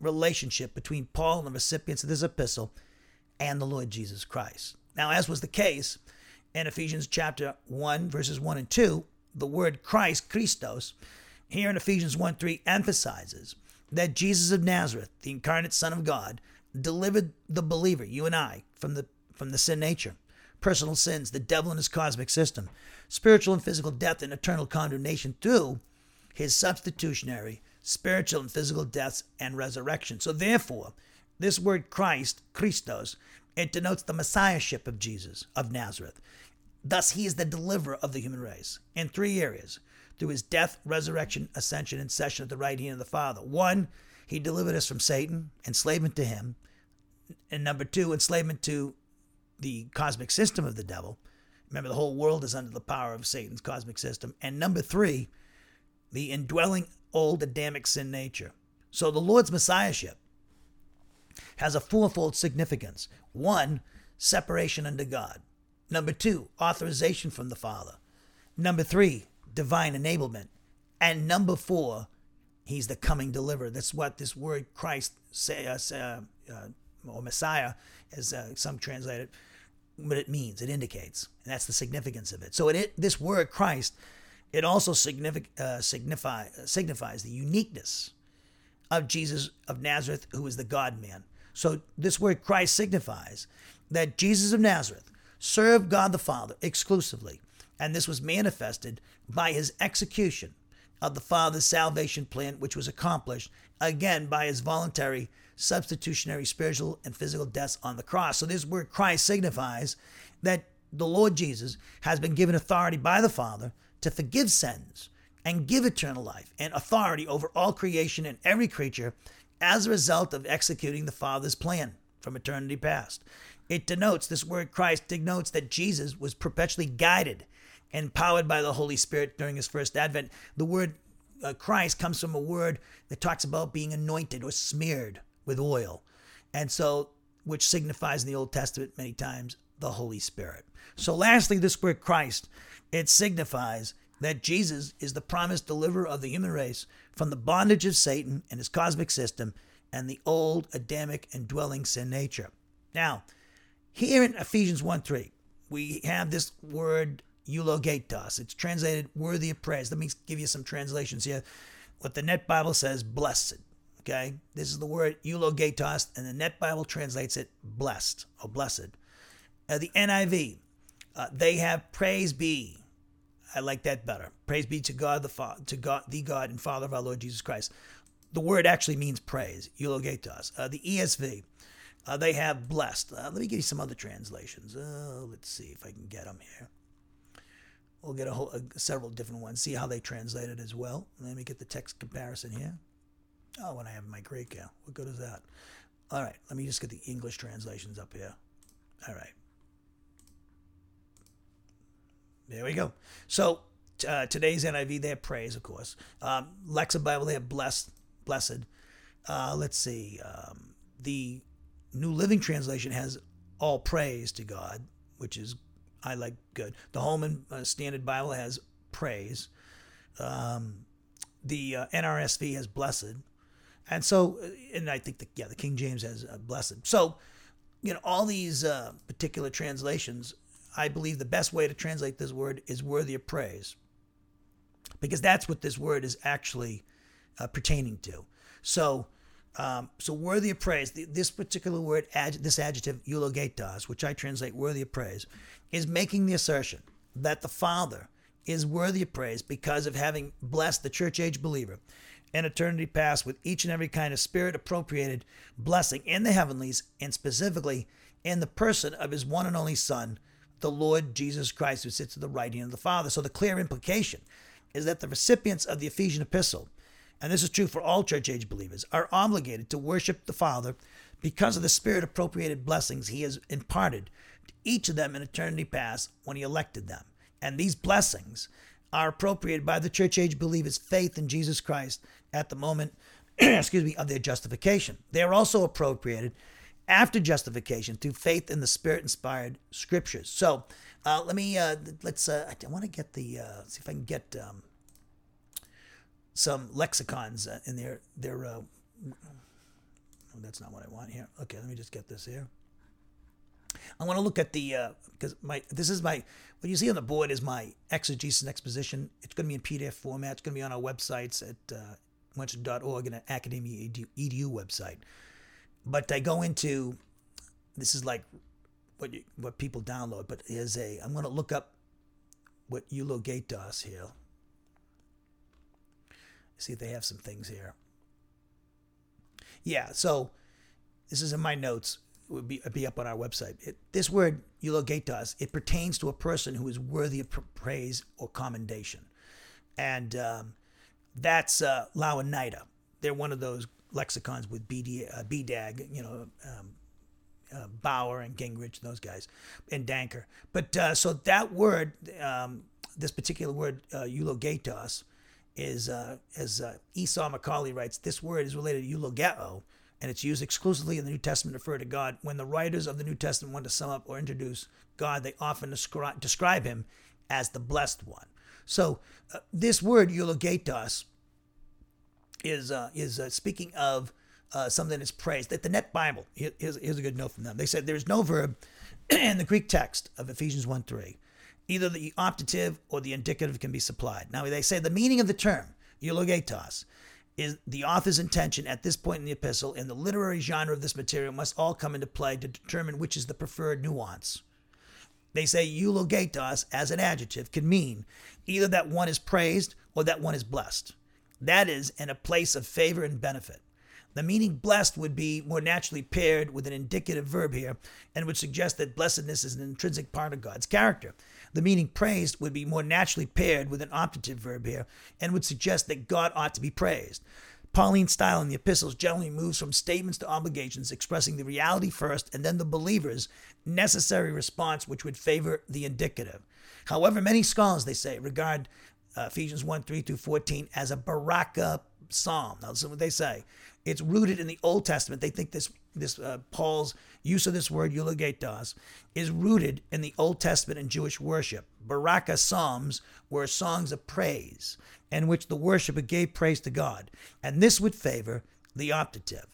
Speaker 2: relationship between Paul and the recipients of this epistle and the Lord Jesus Christ. Now, as was the case in Ephesians chapter 1, verses 1 and 2, the word Christ, Christos, here in Ephesians 1 3 emphasizes that Jesus of Nazareth, the incarnate Son of God, delivered the believer, you and I, from the from the sin nature, personal sins, the devil and his cosmic system, spiritual and physical death and eternal condemnation through his substitutionary spiritual and physical deaths and resurrection. So, therefore, this word Christ, Christos, it denotes the messiahship of Jesus of Nazareth. Thus, he is the deliverer of the human race in three areas through his death, resurrection, ascension, and session at the right hand of the Father. One, he delivered us from Satan, enslavement to him. And number two, enslavement to the cosmic system of the devil. Remember, the whole world is under the power of Satan's cosmic system. And number three, the indwelling old Adamic sin nature. So the Lord's Messiahship has a fourfold significance. One, separation unto God. Number two, authorization from the Father. Number three, divine enablement. And number four, he's the coming deliverer. That's what this word Christ, say, uh, uh, uh, or Messiah, as uh, some translate it, what it means. It indicates, and that's the significance of it. So it, this word Christ, it also signific, uh, signify, signifies the uniqueness of Jesus of Nazareth, who is the God man. So this word Christ signifies that Jesus of Nazareth served God the Father exclusively, and this was manifested by his execution of the Father's salvation plan, which was accomplished again by his voluntary substitutionary spiritual and physical deaths on the cross. So this word Christ signifies that the Lord Jesus has been given authority by the Father to forgive sins and give eternal life and authority over all creation and every creature as a result of executing the Father's plan from eternity past. It denotes, this word Christ denotes that Jesus was perpetually guided and powered by the Holy Spirit during his first advent. The word uh, Christ comes from a word that talks about being anointed or smeared with oil. And so, which signifies in the Old Testament many times the Holy Spirit. So, lastly, this word Christ, it signifies that Jesus is the promised deliverer of the human race from the bondage of Satan and his cosmic system and the old Adamic indwelling sin nature. Now, here in Ephesians 1 3, we have this word eulogetos. It's translated worthy of praise. Let me give you some translations here. What the Net Bible says, blessed. Okay, this is the word eulogetos, and the Net Bible translates it blessed or blessed. Uh, the NIV, uh, they have praise be. I like that better. Praise be to God the Father, to God the God and Father of our Lord Jesus Christ. The word actually means praise, eulogetos. Uh, the ESV, uh, they have blessed. Uh, let me give you some other translations. Uh, let's see if I can get them here. We'll get a whole uh, several different ones. See how they translate it as well. Let me get the text comparison here. Oh, when I have my Greek, yeah. What good is that? All right, let me just get the English translations up here. All right. There we go. So uh, today's NIV, they have praise, of course. Um, Lexham Bible, they have blessed, blessed. Uh, let's see. Um, the New Living Translation has all praise to God, which is I like good. The Holman uh, Standard Bible has praise. Um, the uh, NRSV has blessed, and so uh, and I think the yeah the King James has uh, blessed. So you know all these uh, particular translations, I believe the best way to translate this word is worthy of praise, because that's what this word is actually uh, pertaining to. So. Um, so worthy of praise. This particular word, this adjective, eulogetos, which I translate worthy of praise, is making the assertion that the Father is worthy of praise because of having blessed the church age believer in eternity past with each and every kind of spirit appropriated blessing in the heavenlies and specifically in the person of his one and only Son, the Lord Jesus Christ, who sits at the right hand of the Father. So the clear implication is that the recipients of the Ephesian epistle, and this is true for all church age believers, are obligated to worship the Father because of the spirit appropriated blessings he has imparted to each of them in eternity past when he elected them. And these blessings are appropriated by the church age believers' faith in Jesus Christ at the moment, excuse me, of their justification. They are also appropriated after justification through faith in the spirit inspired scriptures. So uh, let me, uh, let's, uh, I want to get the, uh, see if I can get um, some lexicons uh, in their, their, oh, that's not what I want here. Okay, let me just get this here. I want to look at the because uh, my this is my what you see on the board is my exegesis and exposition. It's going to be in PDF format. It's going to be on our websites at uh, and at Academia Edu, Edu website. But I go into this is like what you, what people download, but is a I'm going to look up what eulogetos here. See if they have some things here. Yeah, so this is in my notes. It would be, be up on our website. It, this word eulogetos it pertains to a person who is worthy of praise or commendation, and um, that's uh, Louw-Nida. They're one of those lexicons with BD, uh, BDAG, you know, um, uh, Bauer and Gingrich, those guys, and Danker. But uh, so that word, um, this particular word, uh, eulogetos, is, uh, as uh, Esau McCaulley writes, this word is related to eulogeo, and it's used exclusively in the New Testament to refer to God. When the writers of the New Testament want to sum up or introduce God, they often descri- describe him as the blessed one. So uh, this word eulogetos is uh, is uh, speaking of uh, something that's praised. That the Net Bible here's, here's a good note from them. They said there's no verb in the Greek text of Ephesians 1 3. Either the optative or the indicative can be supplied. Now they say the meaning of the term eulogetos is the author's intention at this point in the epistle and the literary genre of this material must all come into play to determine which is the preferred nuance. They say eulogetos as an adjective can mean either that one is praised or that one is blessed. That is, in a place of favor and benefit. The meaning blessed would be more naturally paired with an indicative verb here and would suggest that blessedness is an intrinsic part of God's character. The meaning praised would be more naturally paired with an optative verb here and would suggest that God ought to be praised. Pauline style in the epistles generally moves from statements to obligations, expressing the reality first and then the believer's necessary response, which would favor the indicative. However, many scholars, they say, regard uh, Ephesians 1 3 through 14 as a baraka psalm. Now, listen what they say. It's rooted in the Old Testament. They think this this uh, Paul's use of this word eulogetos is rooted in the Old Testament and Jewish worship. Baraka psalms were songs of praise in which the worshiper gave praise to God, and this would favor the optative.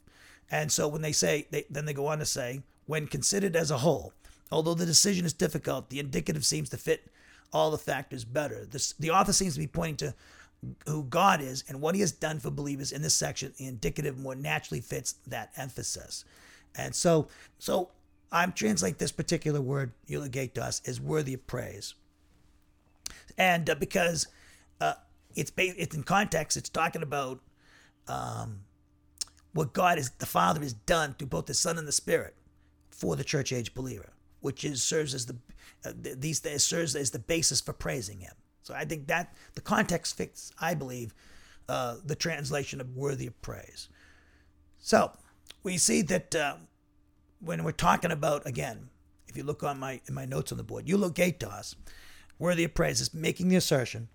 Speaker 2: And so when they say, they, then they go on to say, when considered as a whole, although the decision is difficult, the indicative seems to fit all the factors better. This, the author seems to be pointing to who God is and what he has done for believers in this section. The indicative more naturally fits that emphasis. And so, so I'm translate this particular word, eulogetos, as worthy of praise. And uh, because uh, it's it's in context, it's talking about um, what God is, the Father has done through both the Son and the Spirit for the church age believer, which is serves as the uh, these serves as the basis for praising Him. So I think that the context fits, I believe, uh, the translation of worthy of praise. So we see that uh, when we're talking about again, if you look on my in my notes on the board, eulogetos, worthy of praise is making the assertion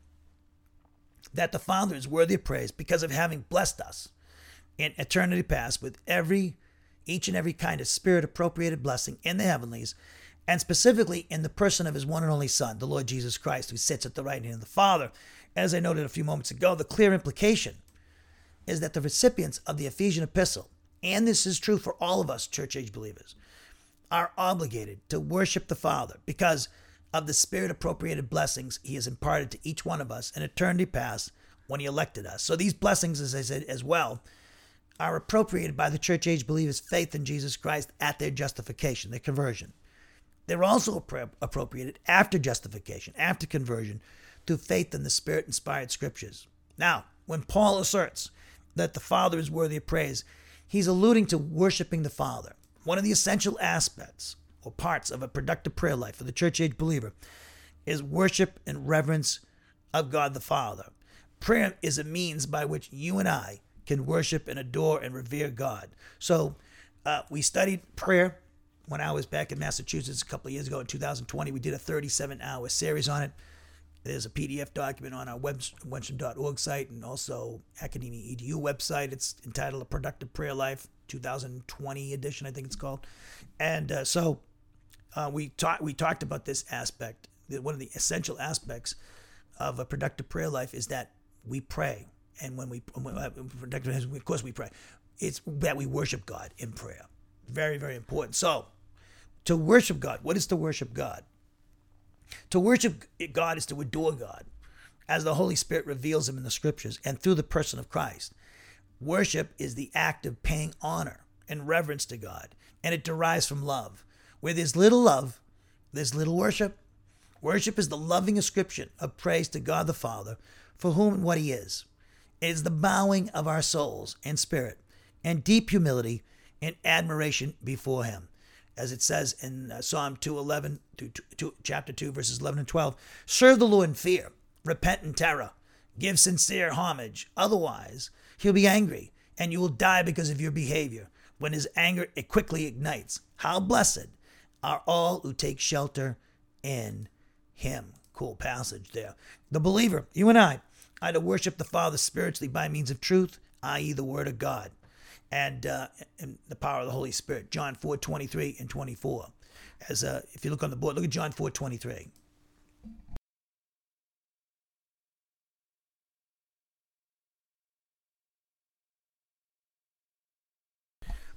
Speaker 2: that the Father is worthy of praise because of having blessed us in eternity past with every each and every kind of spirit appropriated blessing in the heavenlies and specifically in the person of his one and only Son, the Lord Jesus Christ, who sits at the right hand of the Father. As I noted a few moments ago, the clear implication is that the recipients of the Ephesian epistle, and this is true for all of us church age believers, are obligated to worship the Father because of the spirit appropriated blessings he has imparted to each one of us in eternity past when he elected us. So these blessings, as I said as well, are appropriated by the church age believers' faith in Jesus Christ at their justification, their conversion. They're also appropriated after justification, after conversion, through faith in the Spirit inspired scriptures. Now, when Paul asserts that the Father is worthy of praise, he's alluding to worshiping the Father. One of the essential aspects or parts of a productive prayer life for the church age believer is worship and reverence of God the Father. Prayer is a means by which you and I can worship and adore and revere God. So, uh, we studied prayer when I was back in Massachusetts a couple of years ago in 2020. We did a 37 hour series on it. There's a PDF document on our wenstrom.org site and also Academia EDU website. It's entitled A Productive Prayer Life 2020 edition, I think it's called. And uh, so uh, we, talked we talked about this aspect. One of the essential aspects of a productive prayer life is that we pray. And when we, uh, of course, we pray. It's that we worship God in prayer. Very, very important. So, to worship God. What is to worship God? To worship God is to adore God as the Holy Spirit reveals him in the scriptures and through the person of Christ. Worship is the act of paying honor and reverence to God, and it derives from love. Where there's little love, there's little worship. Worship is the loving ascription of praise to God the Father for whom and what He is. It is the bowing of our souls and spirit and deep humility and admiration before Him. As it says in uh, Psalm 211, to, to, chapter 2, verses 11 and 12 Serve the Lord in fear, repent in terror, give sincere homage. Otherwise, He'll be angry and you will die because of your behavior when His anger it quickly ignites. How blessed are all who take shelter in him. Cool passage there. The believer, you and I, are to worship the Father spiritually by means of truth, i.e., the Word of God, and, uh, and the power of the Holy Spirit. John 4 23 and 24. As uh, if you look on the board, look at John 4 23.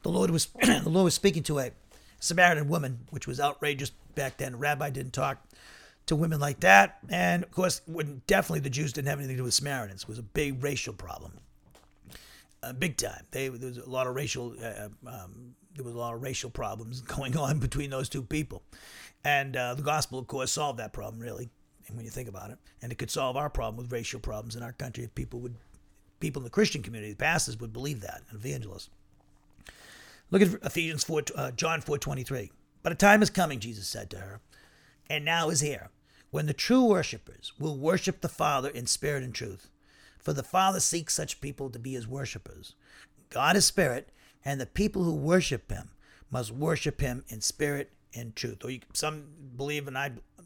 Speaker 2: The Lord was the Lord was speaking to a Samaritan woman, which was outrageous back then. Rabbi didn't talk to women like that. And of course, definitely the Jews didn't have anything to do with Samaritans. It was a big racial problem, uh, big time. They, there was a lot of racial uh, um, there was a lot of racial problems going on between those two people, and uh, the gospel, of course, solved that problem really. And when you think about it, and it could solve our problem with racial problems in our country if people would, people in the Christian community, the pastors would believe that, and evangelists. Look at Ephesians 4, uh, John 4 23. But a time is coming, Jesus said to her, and now is here, when the true worshippers will worship the Father in spirit and truth. For the Father seeks such people to be his worshippers. God is spirit, and the people who worship him must worship him in spirit and truth. Or you, some believe, and I'm a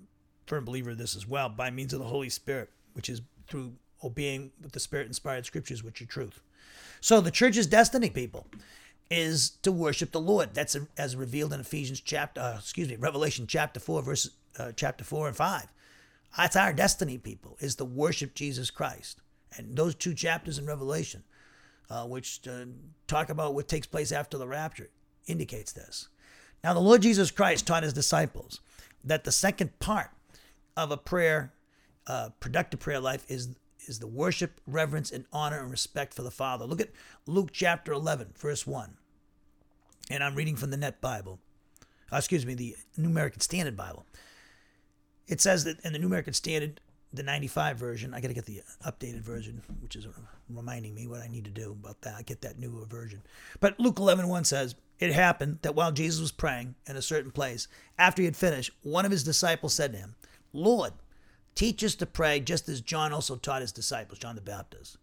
Speaker 2: firm believer of this as well, by means of the Holy Spirit, which is through obeying with the Spirit inspired scriptures, which are truth. So the church's destiny, people, is to worship the Lord. That's as revealed in Ephesians chapter, uh, excuse me, Revelation chapter four, verse uh, chapter four and five. That's our destiny, people, is to worship Jesus Christ. And those two chapters in Revelation, uh, which uh, talk about what takes place after the rapture, indicates this. Now, the Lord Jesus Christ taught his disciples that the second part of a prayer, uh, productive prayer life, is is the worship, reverence, and honor and respect for the Father. Look at Luke chapter 11, verse 1. And I'm reading from the Net Bible. Uh, excuse me, the New American Standard Bible. It says that in the New American Standard, the 95 version, I got to get the updated version, which is reminding me what I need to do about that. I get that newer version. But Luke 11, 1 says, It happened that while Jesus was praying in a certain place, after he had finished, one of his disciples said to him, Lord, Teach us to pray just as John also taught his disciples, John the Baptist.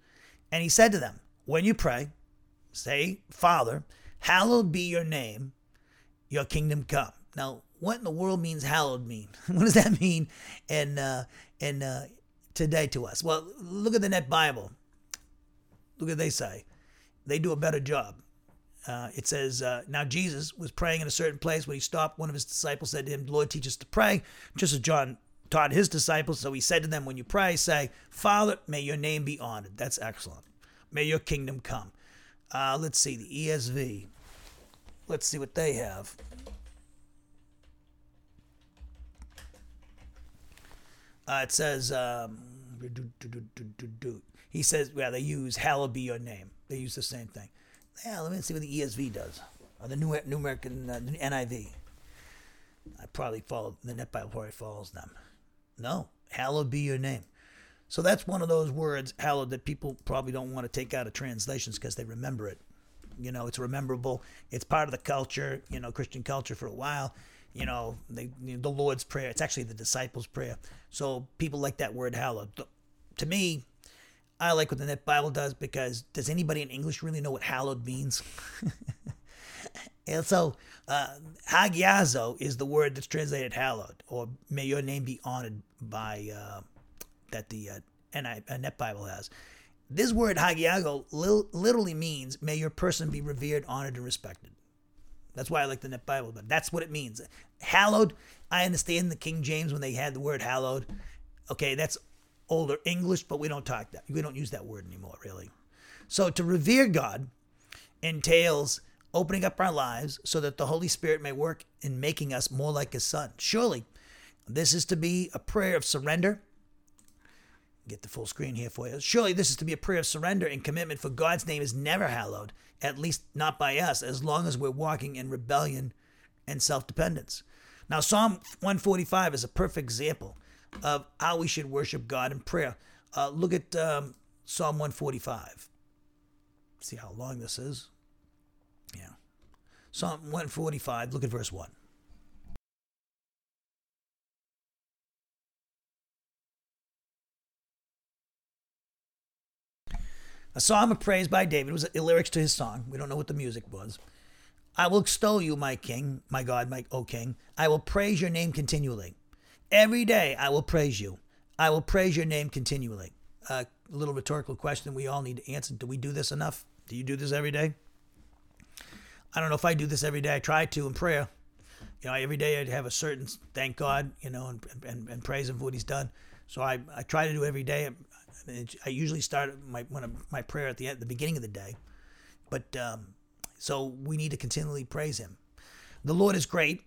Speaker 2: And he said to them, When you pray, say, Father, hallowed be your name, your kingdom come. Now, what in the world means hallowed mean? what does that mean And uh, in, uh, today to us? Well, look at the Net Bible. Look what they say. They do a better job. Uh, it says, uh, Now Jesus was praying in a certain place. When he stopped, one of his disciples said to him, Lord, teach us to pray, just as John taught his disciples. So he said to them, When you pray, say, Father, may your name be honored. That's excellent. May your kingdom come. Uh, let's see, the ESV. Let's see what they have. Uh, it says, um, he says, well, they use hallowed be your name. They use the same thing. Yeah, let me see what the ESV does, or the New, New American uh, NIV. I probably follow the Net Bible probably follows them. No, hallowed be your name. So that's one of those words, hallowed, that people probably don't want to take out of translations because they remember it. You know, it's rememberable. It's part of the culture, you know, Christian culture for a while. You know, the Lord's Prayer. It's actually the disciples' prayer. So people like that word hallowed. To me, I like what the Net Bible does because does anybody in English really know what hallowed means? And so, uh, hagiazo is the word that's translated hallowed, or may your name be honored by uh, that the uh, NI, uh, Net Bible has. This word hagiazo li- literally means may your person be revered, honored, and respected. That's why I like the Net Bible, but that's what it means. Hallowed, I understand the King James when they had the word hallowed. Okay, that's older English, but we don't talk that. We don't use that word anymore, really. So to revere God entails opening up our lives so that the Holy Spirit may work in making us more like His Son. Surely, this is to be a prayer of surrender. Get the full screen here for you. Surely, this is to be a prayer of surrender and commitment, for God's name is never hallowed, at least not by us, as long as we're walking in rebellion and self dependence. Now, Psalm 145 is a perfect example of how we should worship God in prayer. Uh, look at um, Psalm 145. See how long this is? Yeah. Psalm 145, look at verse 1. A psalm of praise by David was the lyrics to his song. We don't know what the music was. I will extol you, my king, my God, my O king. I will praise your name continually. Every day I will praise you. I will praise your name continually. A little rhetorical question we all need to answer. Do we do this enough? Do you do this every day? I don't know if I do this every day. I try to in prayer. You know, every day I'd have a certain thank God, you know, and, and, and praise Him for what He's done. So I, I try to do every day. I usually start my when I, my prayer at the end, the beginning of the day, but um, so we need to continually praise Him. The Lord is great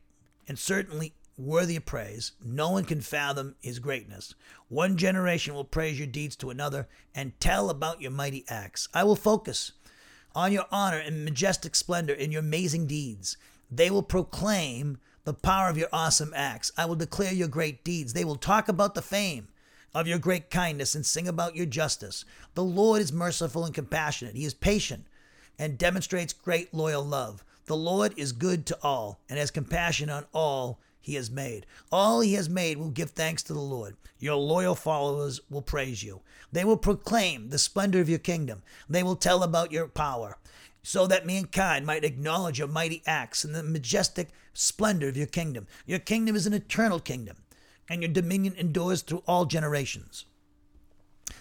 Speaker 2: and certainly worthy of praise. No one can fathom His greatness. One generation will praise your deeds to another and tell about your mighty acts. I will focus on your honor and majestic splendor in your amazing deeds. They will proclaim the power of your awesome acts. I will declare your great deeds. They will talk about the fame of your great kindness and sing about your justice. The Lord is merciful and compassionate. He is patient and demonstrates great loyal love. The Lord is good to all and has compassion on all he has made. All he has made will give thanks to the Lord. Your loyal followers will praise you. They will proclaim the splendor of your kingdom. They will tell about your power, so that mankind might acknowledge your mighty acts and the majestic splendor of your kingdom. Your kingdom is an eternal kingdom and your dominion endures through all generations.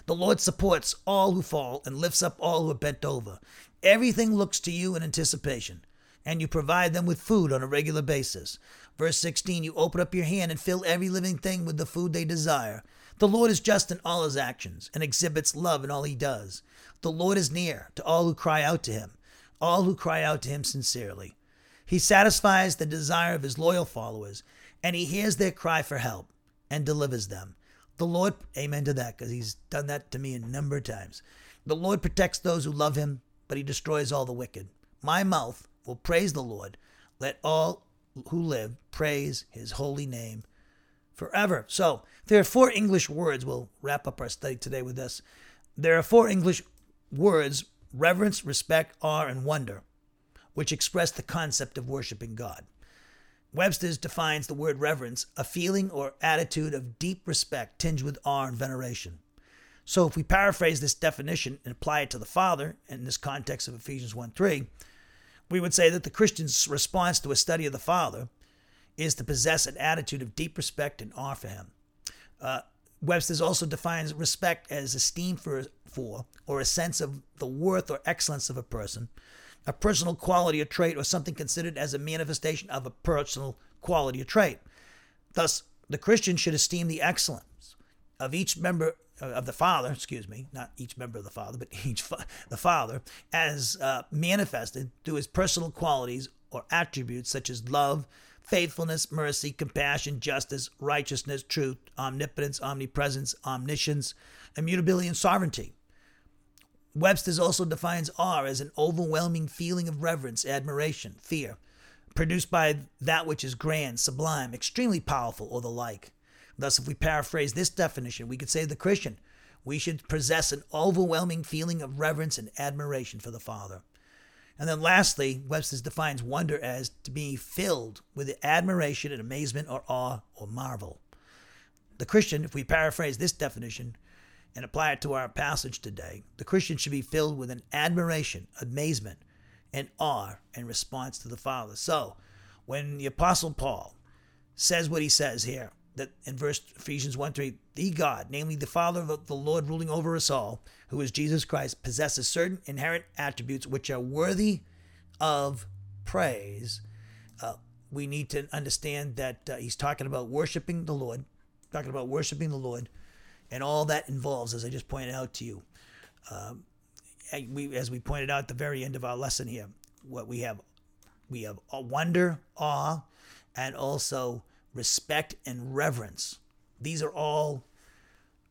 Speaker 2: The Lord supports all who fall and lifts up all who are bent over. Everything looks to you in anticipation, and you provide them with food on a regular basis. Verse 16 You open up your hand and fill every living thing with the food they desire. The Lord is just in all his actions and exhibits love in all he does. The Lord is near to all who cry out to him, all who cry out to him sincerely. He satisfies the desire of his loyal followers, and he hears their cry for help and delivers them. The Lord, amen to that, because he's done that to me a number of times. The Lord protects those who love him, but he destroys all the wicked. My mouth will praise the Lord. Let all who live praise his holy name forever. So, there are four English words. We'll wrap up our study today with this. There are four English words reverence, respect, awe, and wonder, which express the concept of worshiping God. Webster's defines the word reverence a feeling or attitude of deep respect tinged with awe and veneration. So, if we paraphrase this definition and apply it to the Father in this context of Ephesians 1 3, we would say that the Christian's response to a study of the Father is to possess an attitude of deep respect and awe for Him. Uh, Webster's also defines respect as esteem for, for or a sense of the worth or excellence of a person, a personal quality or trait, or something considered as a manifestation of a personal quality or trait. Thus, the Christian should esteem the excellence of each member uh, of the Father, excuse me, not each member of the Father, but each fa- the Father, as uh, manifested through his personal qualities or attributes such as love, faithfulness, mercy, compassion, justice, righteousness, truth, omnipotence, omnipresence, omniscience, immutability, and sovereignty. Webster's also defines awe as an overwhelming feeling of reverence, admiration, fear, produced by that which is grand, sublime, extremely powerful, or the like. Thus, if we paraphrase this definition, we could say the Christian, we should possess an overwhelming feeling of reverence and admiration for the Father. And then lastly, Webster defines wonder as to be filled with admiration and amazement or awe or marvel. The Christian, if we paraphrase this definition, and apply it to our passage today, the Christian should be filled with an admiration, amazement, and awe in response to the Father. So, when the Apostle Paul says what he says here, that in verse Ephesians 1 3, the God, namely the Father of the Lord ruling over us all, who is Jesus Christ, possesses certain inherent attributes which are worthy of praise. Uh, we need to understand that uh, he's talking about worshiping the Lord, talking about worshiping the Lord and all that involves, as I just pointed out to you. Um, we, as we pointed out at the very end of our lesson here, what we have, we have wonder, awe, and also respect and reverence. These are all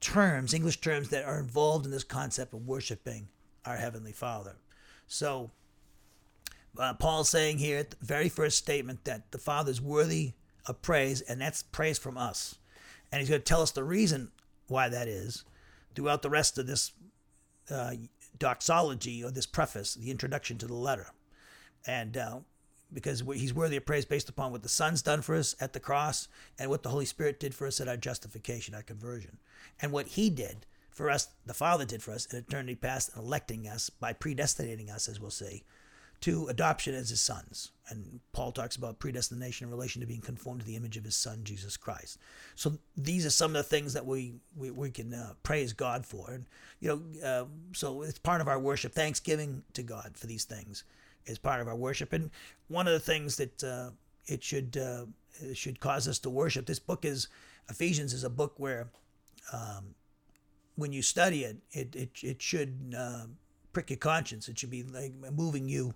Speaker 2: terms, English terms, that are involved in this concept of worshiping our Heavenly Father. So, uh, Paul's saying here at the very first statement that the Father is worthy of praise, and that's praise from us. And he's going to tell us the reason why that is throughout the rest of this uh, doxology or this preface, the introduction to the letter. And uh, because he's worthy of praise based upon what the Son's done for us at the cross and what the Holy Spirit did for us at our justification, our conversion, and what he did for us, the Father did for us in eternity past, electing us by predestinating us, as we'll see, to adoption as his sons. And Paul talks about predestination in relation to being conformed to the image of his son, Jesus Christ. So these are some of the things that we, we, we can uh, praise God for. And, you know, uh, so it's part of our worship, thanksgiving to God for these things is part of our worship. And one of the things that uh, it should uh, it should cause us to worship. This book is Ephesians is a book where um, when you study it, it it, it should uh, prick your conscience. It should be like moving you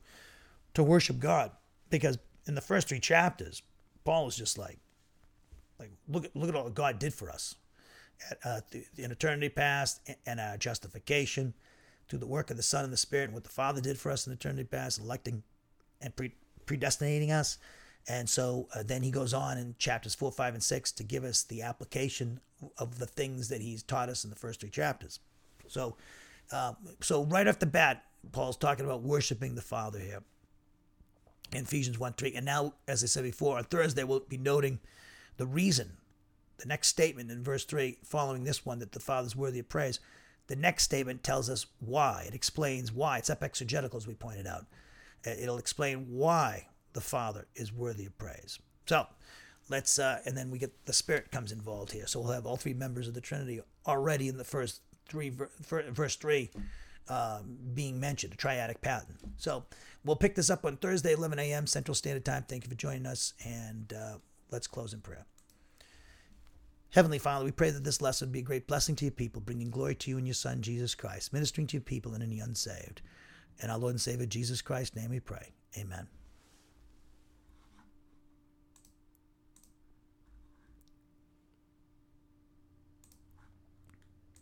Speaker 2: to worship God because in the first three chapters, Paul is just like like look at look at all that God did for us uh, in eternity past and our justification through the work of the Son and the Spirit and what the Father did for us in eternity past, electing and pre- predestinating us. And so uh, then he goes on in chapters four, five, and six to give us the application of the things that he's taught us in the first three chapters. So, uh, so right off the bat, Paul's talking about worshiping the Father here in Ephesians 1 3. And now, as I said before, on Thursday, we'll be noting the reason, the next statement in verse 3, following this one, that the Father is worthy of praise. The next statement tells us why. It explains why. It's exegetical, as we pointed out. It'll explain why the Father is worthy of praise. So let's, uh, and then we get the Spirit comes involved here. So we'll have all three members of the Trinity already in the first three, verse three, uh, being mentioned, a triadic pattern. So we'll pick this up on Thursday, 11 a.m. Central Standard Time. Thank you for joining us, and uh, let's close in prayer. Heavenly Father, we pray that this lesson be a great blessing to your people, bringing glory to you and your Son, Jesus Christ, ministering to your people and any unsaved. In our Lord and Savior, Jesus Christ's name we pray. Amen.